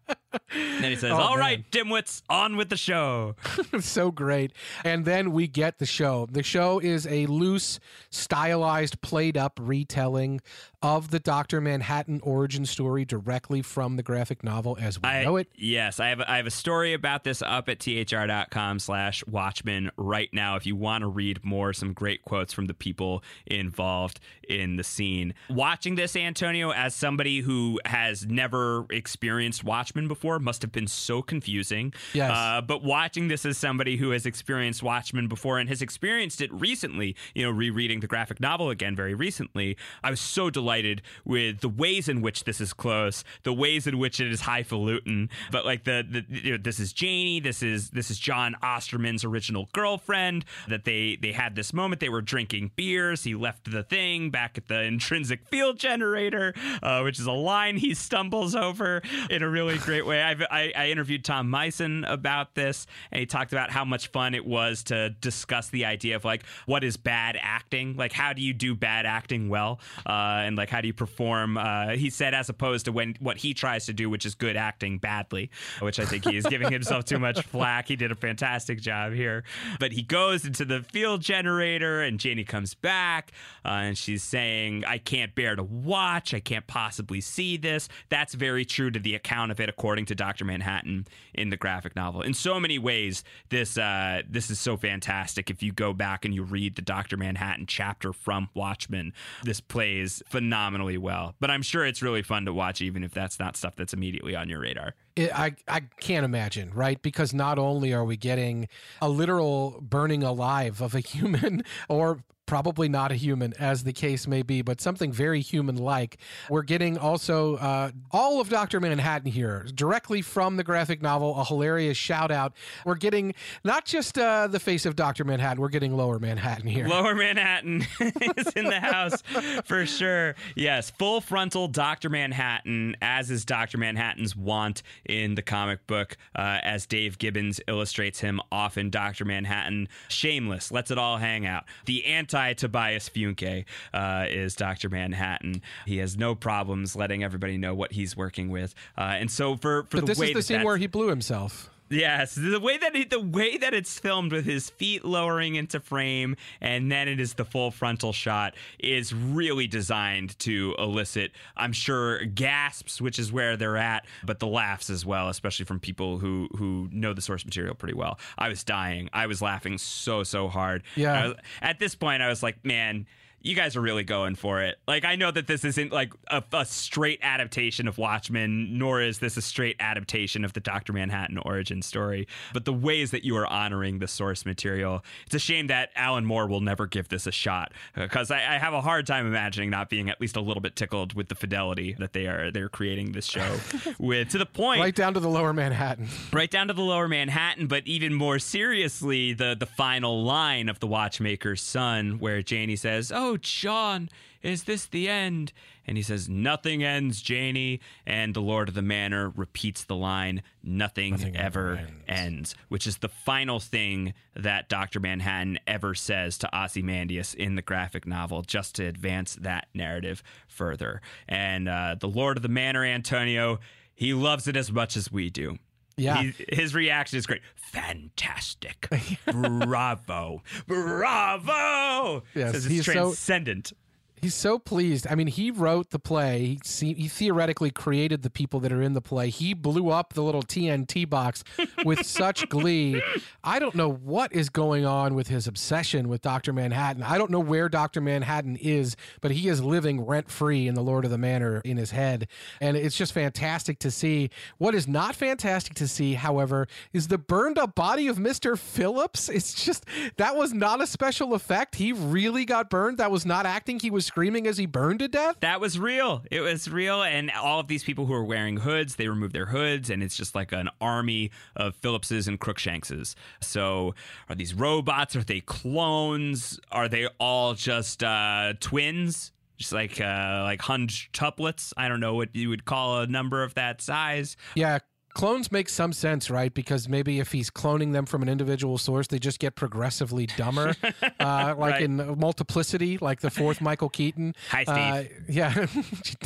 then he says, Oh, "All man. right, dimwits, on with the show. so great. And then we get the show. The show is a loose, stylized, played up retelling of the Dr. Manhattan origin story directly from the graphic novel as we I know it. Yes, I have I have a story about this up at thr.com slash watchmen right now if you want to read more, some great quotes from the people involved in the scene. Watching this, Antonio, as somebody who has never experienced Watchmen before, must have been so confusing. Yes. Uh, but watching this as somebody who has experienced Watchmen before and has experienced it recently, you know, rereading the graphic novel again very recently, I was so delighted with the ways in which this is close, the ways in which it is highfalutin. But like the, the you know, this is Janie, this is this is John Osterman's original girlfriend. That they they had this moment, they were drinking beers. He left the thing back at the intrinsic field generator, uh, which is a line he stumbles over in a really great way. I've, I, I interviewed Tom Mison about this, and he talked about how much fun it was to discuss the idea of like what is bad acting, like how do you do bad acting well, uh, and like how do you perform. Uh, he said as opposed to when what he tries to do, which is good acting badly, which I think he is giving himself too much flack. He did a fantastic job here, but he goes into the field generator, and Janie comes back, uh, and she's saying, "I can't bear to watch. I can't possibly see this." That's very true to the account of it, according to Doctor Manhattan in the graphic novel. In so many ways, this uh, this is so fantastic. If you go back and you read the Doctor Manhattan chapter from Watchmen, this plays phenomenally well. But I'm sure it's really fun to watch, even if that's not stuff that's immediately on your radar. It, I I can't imagine, right? Because not only are we getting a literal burning alive of a human, or probably not a human, as the case may be, but something very human-like. We're getting also uh, all of Doctor Manhattan here, directly from the graphic novel. A hilarious shout out. We're getting not just uh, the face of Doctor Manhattan. We're getting Lower Manhattan here. Lower Manhattan is in the house for sure. Yes, full frontal Dr. Manhattan, as is Dr. Manhattan's want in the comic book, uh, as Dave Gibbons illustrates him often. Dr. Manhattan, shameless, lets it all hang out. The anti anti Tobias Funke uh, is Doctor Manhattan. He has no problems letting everybody know what he's working with, uh, and so for for But the this way is the that scene where he blew himself. Yes, the way that it, the way that it's filmed with his feet lowering into frame, and then it is the full frontal shot, is really designed to elicit, I'm sure, gasps, which is where they're at, but the laughs as well, especially from people who who know the source material pretty well. I was dying. I was laughing so so hard. Yeah. Was- at this point, I was like, man you guys are really going for it. Like, I know that this isn't like a, a straight adaptation of Watchmen, nor is this a straight adaptation of the Dr. Manhattan origin story, but the ways that you are honoring the source material, it's a shame that Alan Moore will never give this a shot because I, I have a hard time imagining not being at least a little bit tickled with the fidelity that they are they're creating this show with to the point Right down to the lower Manhattan. right down to the lower Manhattan, but even more seriously, the the final line of the watchmaker's son, where Janie says, "Oh, John, is this the end?" And he says, "Nothing ends, Janie." And the Lord of the Manor repeats the line, "Nothing, ever ends. which is the final thing that Doctor Manhattan ever says to Ozymandias in the graphic novel, just to advance that narrative further. And uh, the Lord of the Manor, Antonio. He loves it as much as we do. Yeah. He- his reaction is great. Fantastic. Bravo. Bravo. Yes, it's he's so- transcendent. He's so pleased. I mean, he wrote the play. He, see, he theoretically created the people that are in the play. He blew up the little TNT box with such glee. I don't know what is going on with his obsession with Dr. Manhattan. I don't know where Dr. Manhattan is, but he is living rent free in the Lord of the Manor in his head. And it's just fantastic to see. What is not fantastic to see, however, is the burned up body of Mr. Phillips. It's just, that was not a special effect. He really got burned. That was not acting. He was screaming as he burned to death. That was real. It was real. And all of these people who are wearing hoods, they remove their hoods, and it's just like an army of Phillipses and Crookshankses. So are these robots? Are they clones? Are they all just uh, twins? Just like uh, like hundtuplets. I don't know what you would call a number of that size. Yeah. Clones make some sense, right? Because maybe if he's cloning them from an individual source, they just get progressively dumber, uh, like Right. in Multiplicity, like the fourth Michael Keaton. Hi, Steve. Uh,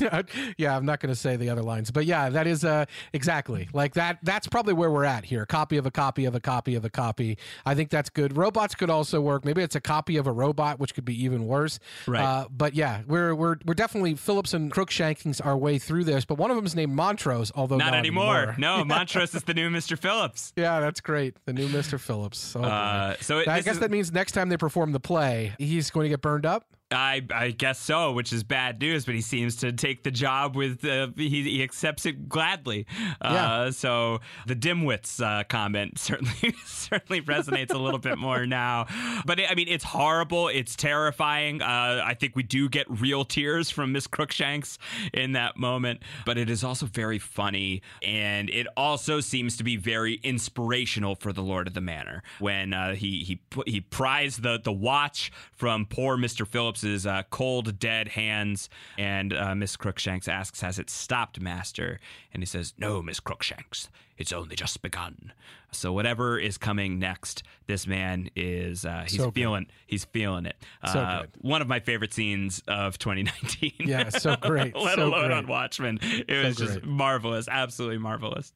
yeah, yeah. I'm not going to say the other lines, but yeah, that is uh, exactly like that. That's probably where we're at here. Copy of a copy of a copy of a copy. I think that's good. Robots could also work. Maybe it's a copy of a robot, which could be even worse. Right. Uh, but yeah, we're we're we're definitely Phillips and Crookshankings our way through this. But one of them is named Montrose, although Not, not anymore. No, Montrose is the new Mr. Phillips. Yeah, that's great. The new Mr. Phillips. Oh. Uh, so it, I guess is- that means next time they perform the play, he's going to get burned up. I I guess so, which is bad news. But he seems to take the job with uh, he, he accepts it gladly. Uh, Yeah. So the dimwits uh, comment certainly certainly resonates a little bit more now. But it, I mean, it's horrible. It's terrifying. Uh, I think we do get real tears from Miss Crookshanks in that moment. But it is also very funny, and it also seems to be very inspirational for the Lord of the Manor when uh, he he he pries the the watch from poor Mister Phillips's uh, cold dead hands, and uh, Miss Crookshanks asks, "Has it stopped, Master?" And he says, "No, Miss Crookshanks, it's only just begun." So whatever is coming next, this man is uh, he's So good. feeling he's feeling it. So Uh, good. One of my favorite scenes of 2019. Yeah, so great, Let so alone great. on Watchmen. It was just marvelous, absolutely marvelous,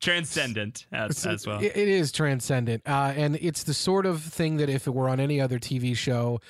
transcendent as, as well. It- it is transcendent, uh, and it's the sort of thing that if it were on any other TV show,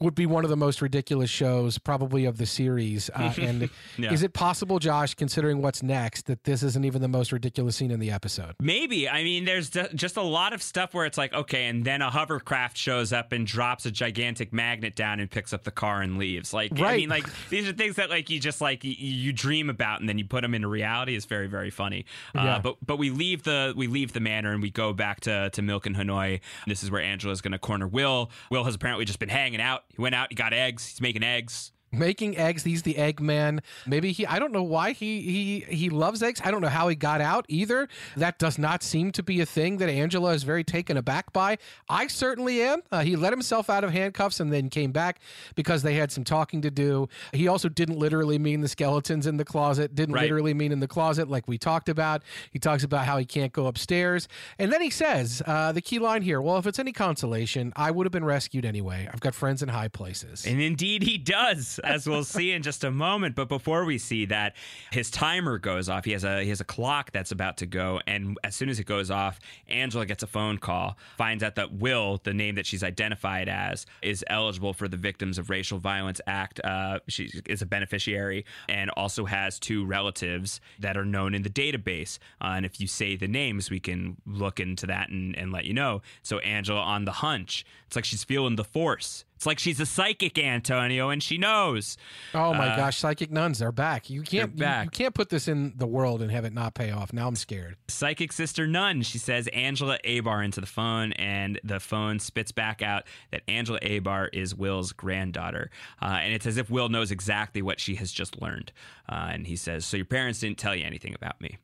would be one of the most ridiculous shows, probably of the series. Uh, and Yeah. is it possible, Josh, considering what's next, that this isn't even the most ridiculous scene in the episode? Maybe. I mean, there's ju- just a lot of stuff where it's like, okay, and then a hovercraft shows up and drops a gigantic magnet down and picks up the car and leaves. Like, I mean, like these are things that like you just like you, you dream about and then you put them into reality. is very very funny. Uh, Yeah. But but we leave the we leave the manor and we go back to to Milk and Honey. This is where Angela's going to corner Will. Will has apparently just been hanging out. He went out. He got eggs. He's making eggs. Making eggs. He's the egg man. Maybe he I don't know why he he he loves eggs. I don't know how he got out either. That does not seem to be a thing that Angela is very taken aback by. I certainly am. Uh, he let himself out of handcuffs and then came back because they had some talking to do. He also didn't literally mean the skeletons in the closet, didn't Right. literally mean in the closet like we talked about. He talks about how he can't go upstairs. And then he says, uh, the key line here, well, if it's any consolation, I would have been rescued anyway. I've got friends in high places. And indeed, he does, as we'll see in just a moment. But before we see that, his timer goes off. He has a he has a clock that's about to go, and as soon as it goes off, Angela gets a phone call, finds out that Will, the name that she's identified as, is eligible for the Victims of Racial Violence Act. Uh, she is a beneficiary and also has two relatives that are known in the database. Uh, and if you say the names, we can look into that and, and let you know. So Angela on the hunch. It's like she's feeling the force. It's like she's a psychic, Antonio, and she knows. Oh my Uh, gosh, psychic nuns are back. You can't They're you- back. You, can't put this in the world and have it not pay off. Now I'm scared. Psychic sister nun. She says Angela Abar into the phone, and the phone spits back out that Angela Abar is Will's granddaughter. Uh, and it's as if Will knows exactly what she has just learned. Uh, and he says, So your parents didn't tell you anything about me.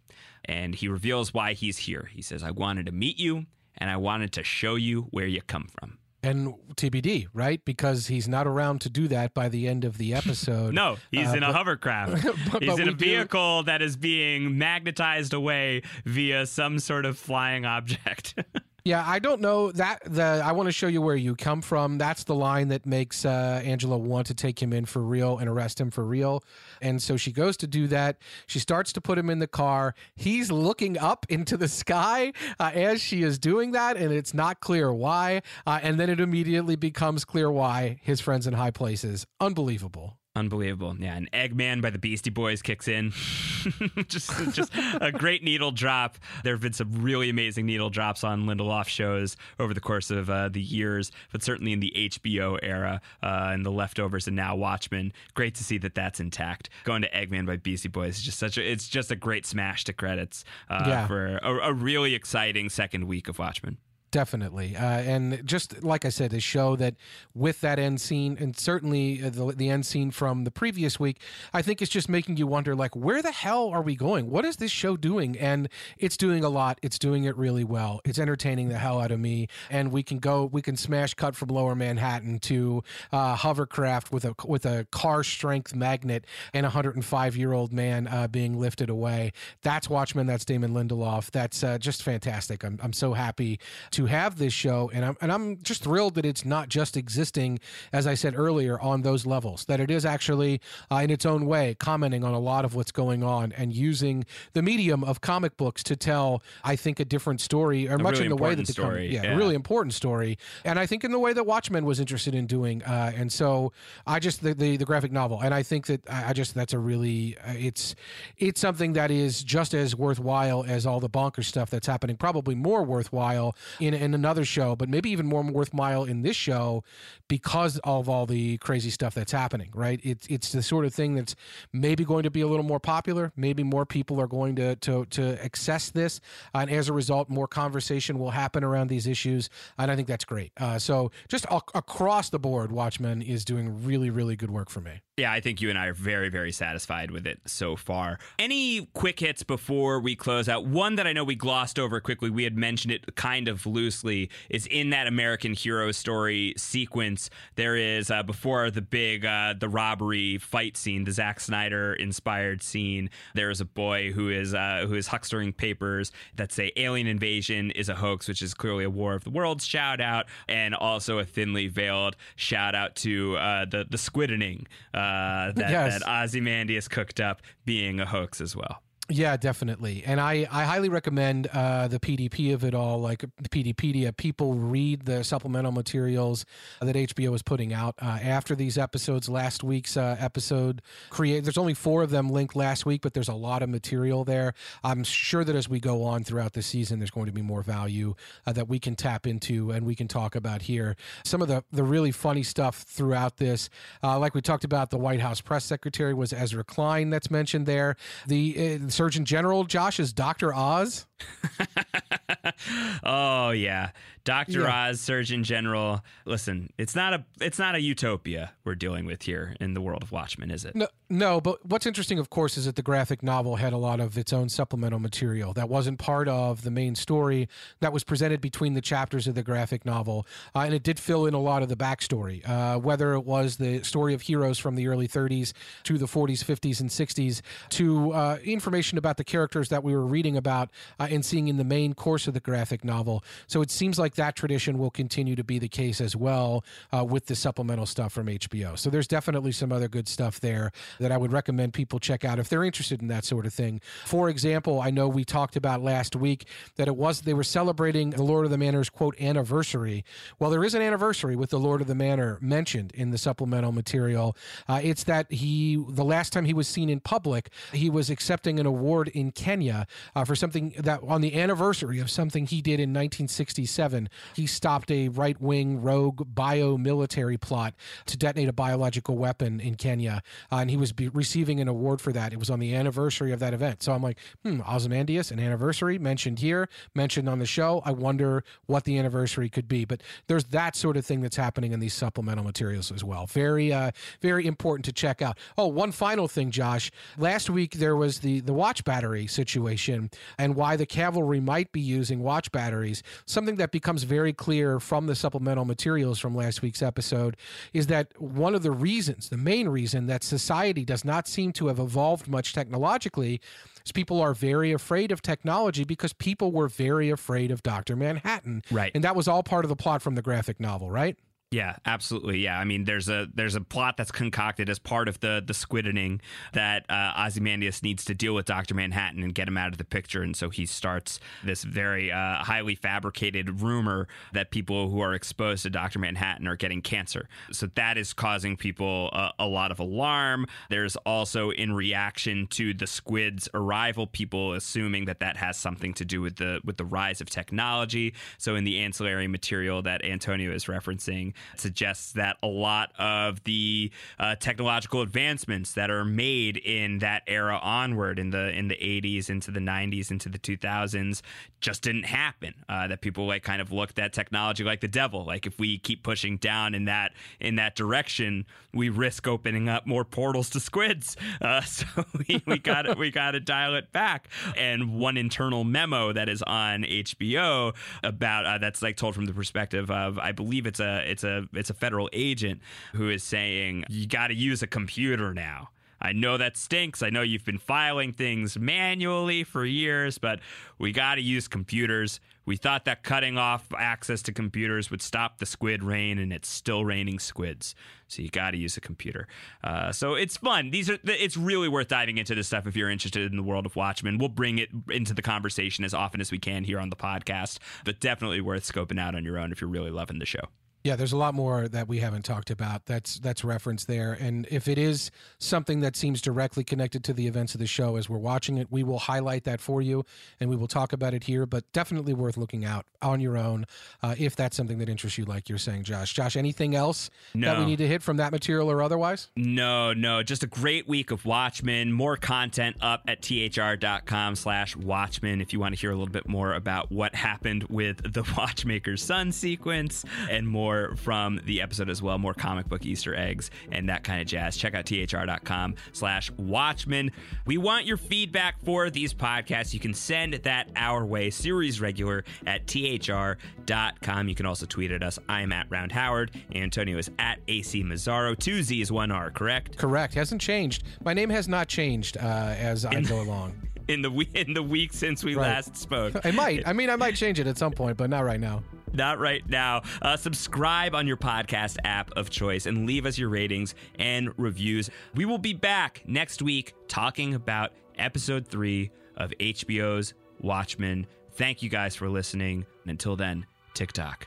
And he reveals why he's here. He says, I wanted to meet you, and I wanted to show you where you come from. And TBD, right? Because he's not around to do that by the end of the episode. No, he's Uh, in a hovercraft. but- he's but in a we do- vehicle that is being magnetized away via some sort of flying object. Yeah, I don't know that the I want to show you where you come from. That's the line that makes uh, Angela want to take him in for real and arrest him for real. And so she goes to do that. She starts to put him in the car. He's looking up into the sky uh, as she is doing that, and it's not clear why. Uh, and then it immediately becomes clear why his friends in high places. Unbelievable. Unbelievable. Yeah, an Eggman by the Beastie Boys kicks in. just just a great needle drop. There have been some really amazing needle drops on Lindelof shows over the course of uh, the years, but certainly in the HBO era uh, and the leftovers and now Watchmen. Great to see that that's intact. Going to Eggman by Beastie Boys is just such a it's just a great smash to credits uh, Yeah. for a, a really exciting second week of Watchmen. Definitely. Uh, and just like I said, a show that with that end scene, and certainly uh, the, the end scene from the previous week, I think it's just making you wonder, like, where the hell are we going? What is this show doing? And it's doing a lot. It's doing it really well. It's entertaining the hell out of me. And we can go, we can smash cut from lower Manhattan to uh, hovercraft with a, with a car strength magnet and a 105 year old man uh, being lifted away. That's Watchmen. That's Damon Lindelof. That's uh, just fantastic. I'm, I'm so happy to have this show, and I'm and I'm just thrilled that it's not just existing, as I said earlier, on those levels. That it is actually, uh, in its own way, commenting on a lot of what's going on and using the medium of comic books to tell, I think, a different story, or much really in the way that the comic- story, yeah, yeah. a really important story, and I think in the way that Watchmen was interested in doing. Uh, and so I just the, the the graphic novel, and I think that I I just that's a really uh, it's it's something that is just as worthwhile as all the bonker stuff that's happening. Probably more worthwhile in in another show, but maybe even more worthwhile in this show because of all the crazy stuff that's happening. Right? It's it's the sort of thing that's maybe going to be a little more popular. Maybe more people are going to to to access this, and as a result, more conversation will happen around these issues. And I think that's great. Uh, so just ac- across the board, Watchmen is doing really really good work for me. Yeah, I think you and I are very, very satisfied with it so far. Any quick hits before we close out? One that I know we glossed over quickly, we had mentioned it kind of loosely, is in that American hero story sequence. There is, uh, before the big, uh, the robbery fight scene, the Zack Snyder inspired scene, there is a boy who is, uh, who is huckstering papers that say alien invasion is a hoax, which is clearly a War of the Worlds shout out, and also a thinly veiled shout out to uh, the, the squiddening uh, that, Yes. that Ozymandias cooked up being a hoax as well. Yeah, definitely. And I, I highly recommend uh, the PDP of it all, like the Peteypedia. People read the supplemental materials that HBO is putting out uh, after these episodes. Last week's uh, episode, create. There's only four of them linked last week, but there's a lot of material there. I'm sure that as we go on throughout the season, there's going to be more value uh, that we can tap into and we can talk about here. Some of the the really funny stuff throughout this, uh, like we talked about, the White House press secretary was Ezra Klein. That's mentioned there. The uh, Surgeon General, Josh, is Doctor Oz. oh yeah, Doctor Yeah. Oz, Surgeon General. Listen, it's not a it's not a utopia we're dealing with here in the world of Watchmen, is it? No, no, but what's interesting, of course, is that the graphic novel had a lot of its own supplemental material that wasn't part of the main story that was presented between the chapters of the graphic novel, uh, and it did fill in a lot of the backstory, uh, whether it was the story of heroes from the early 30s to the 40s, 50s, and 60s, to uh, information about the characters that we were reading about uh, and seeing in the main course of the graphic novel. So it seems like that tradition will continue to be the case as well uh, with the supplemental stuff from HBO. So there's definitely some other good stuff there that I would recommend people check out if they're interested in that sort of thing. For example, I know we talked about last week that it was they were celebrating the Lord of the Manor's quote anniversary. Well, there is an anniversary with the Lord of the Manor mentioned in the supplemental material. Uh, it's that he the last time he was seen in public, he was accepting an award in Kenya uh, for something that on the anniversary of something he did in 1967. He stopped a right wing rogue bio military plot to detonate a biological weapon in Kenya, uh, and he was be- receiving an award for that. It was on the anniversary of that event. So I'm like, hmm, Ozymandias, an anniversary mentioned here, mentioned on the show. I wonder what the anniversary could be. But there's that sort of thing that's happening in these supplemental materials as well. Very, uh, very important to check out. Oh, one final thing, Josh. Last week there was the the watch battery situation and why the Kavalry might be using watch batteries. Something that becomes very clear from the supplemental materials from last week's episode is that one of the reasons, the main reason that society does not seem to have evolved much technologically is people are very afraid of technology because people were very afraid of Dr. Manhattan. Right. And that was all part of the plot from the graphic novel, right? Yeah, absolutely. Yeah, I mean, there's a there's a plot that's concocted as part of the the squidding that uh, Ozymandias needs to deal with Doctor Manhattan and get him out of the picture, and so he starts this very uh, highly fabricated rumor that people who are exposed to Doctor Manhattan are getting cancer. So that is causing people a, a lot of alarm. There's also in reaction to the squid's arrival, people assuming that that has something to do with the with the rise of technology. So in the ancillary material that Antonio is referencing suggests that a lot of the uh, technological advancements that are made in that era onward in the in the 80s into the 90s into the 2000s just didn't happen. Uh, that people like kind of looked at technology like the devil. Like if we keep pushing down in that in that direction we risk opening up more portals to squids. Uh, so we, we got we got to dial it back. And one internal memo that is on HBO about uh, that's like told from the perspective of I believe it's a it's a it's a federal agent who is saying you got to use a computer now. I know that stinks. I know you've been filing things manually for years, but we got to use computers. We thought that cutting off access to computers would stop the squid rain, and it's still raining squids. So you got to use a computer. Uh, so it's fun. These are. It's really worth diving into this stuff if you're interested in the world of Watchmen. We'll bring it into the conversation as often as we can here on the podcast, but definitely worth scoping out on your own if you're really loving the show. Yeah, there's a lot more that we haven't talked about. That's that's referenced there, and if it is something that seems directly connected to the events of the show as we're watching it, we will highlight that for you, and we will talk about it here. But definitely worth looking out on your own uh, if that's something that interests you, like you're saying, Josh. Josh, anything else that we need to hit from that material or otherwise? No, no, just a great week of Watchmen. More content up at thr.com slash Watchmen if you want to hear a little bit more about what happened with the Watchmaker's Son sequence and more from the episode as well, more comic book Easter eggs and that kind of jazz. Check out thr.com slash Watchmen. We want your feedback for these podcasts. You can send that our way, series regular at thr.com. You can also tweet at us. I'm at Round Howard. Antonio is at AC Mazzaro. Two Z's, one R, correct? Correct. Hasn't changed. My name has not changed uh, as I go along. In the in the week since we Right. last spoke. I might. I mean, I might change it at some point, but not right now. Not right now. Uh, subscribe on your podcast app of choice and leave us your ratings and reviews. We will be back next week talking about episode three of HBO's Watchmen. Thank you guys for listening. And until then, TikTok.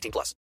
18 plus.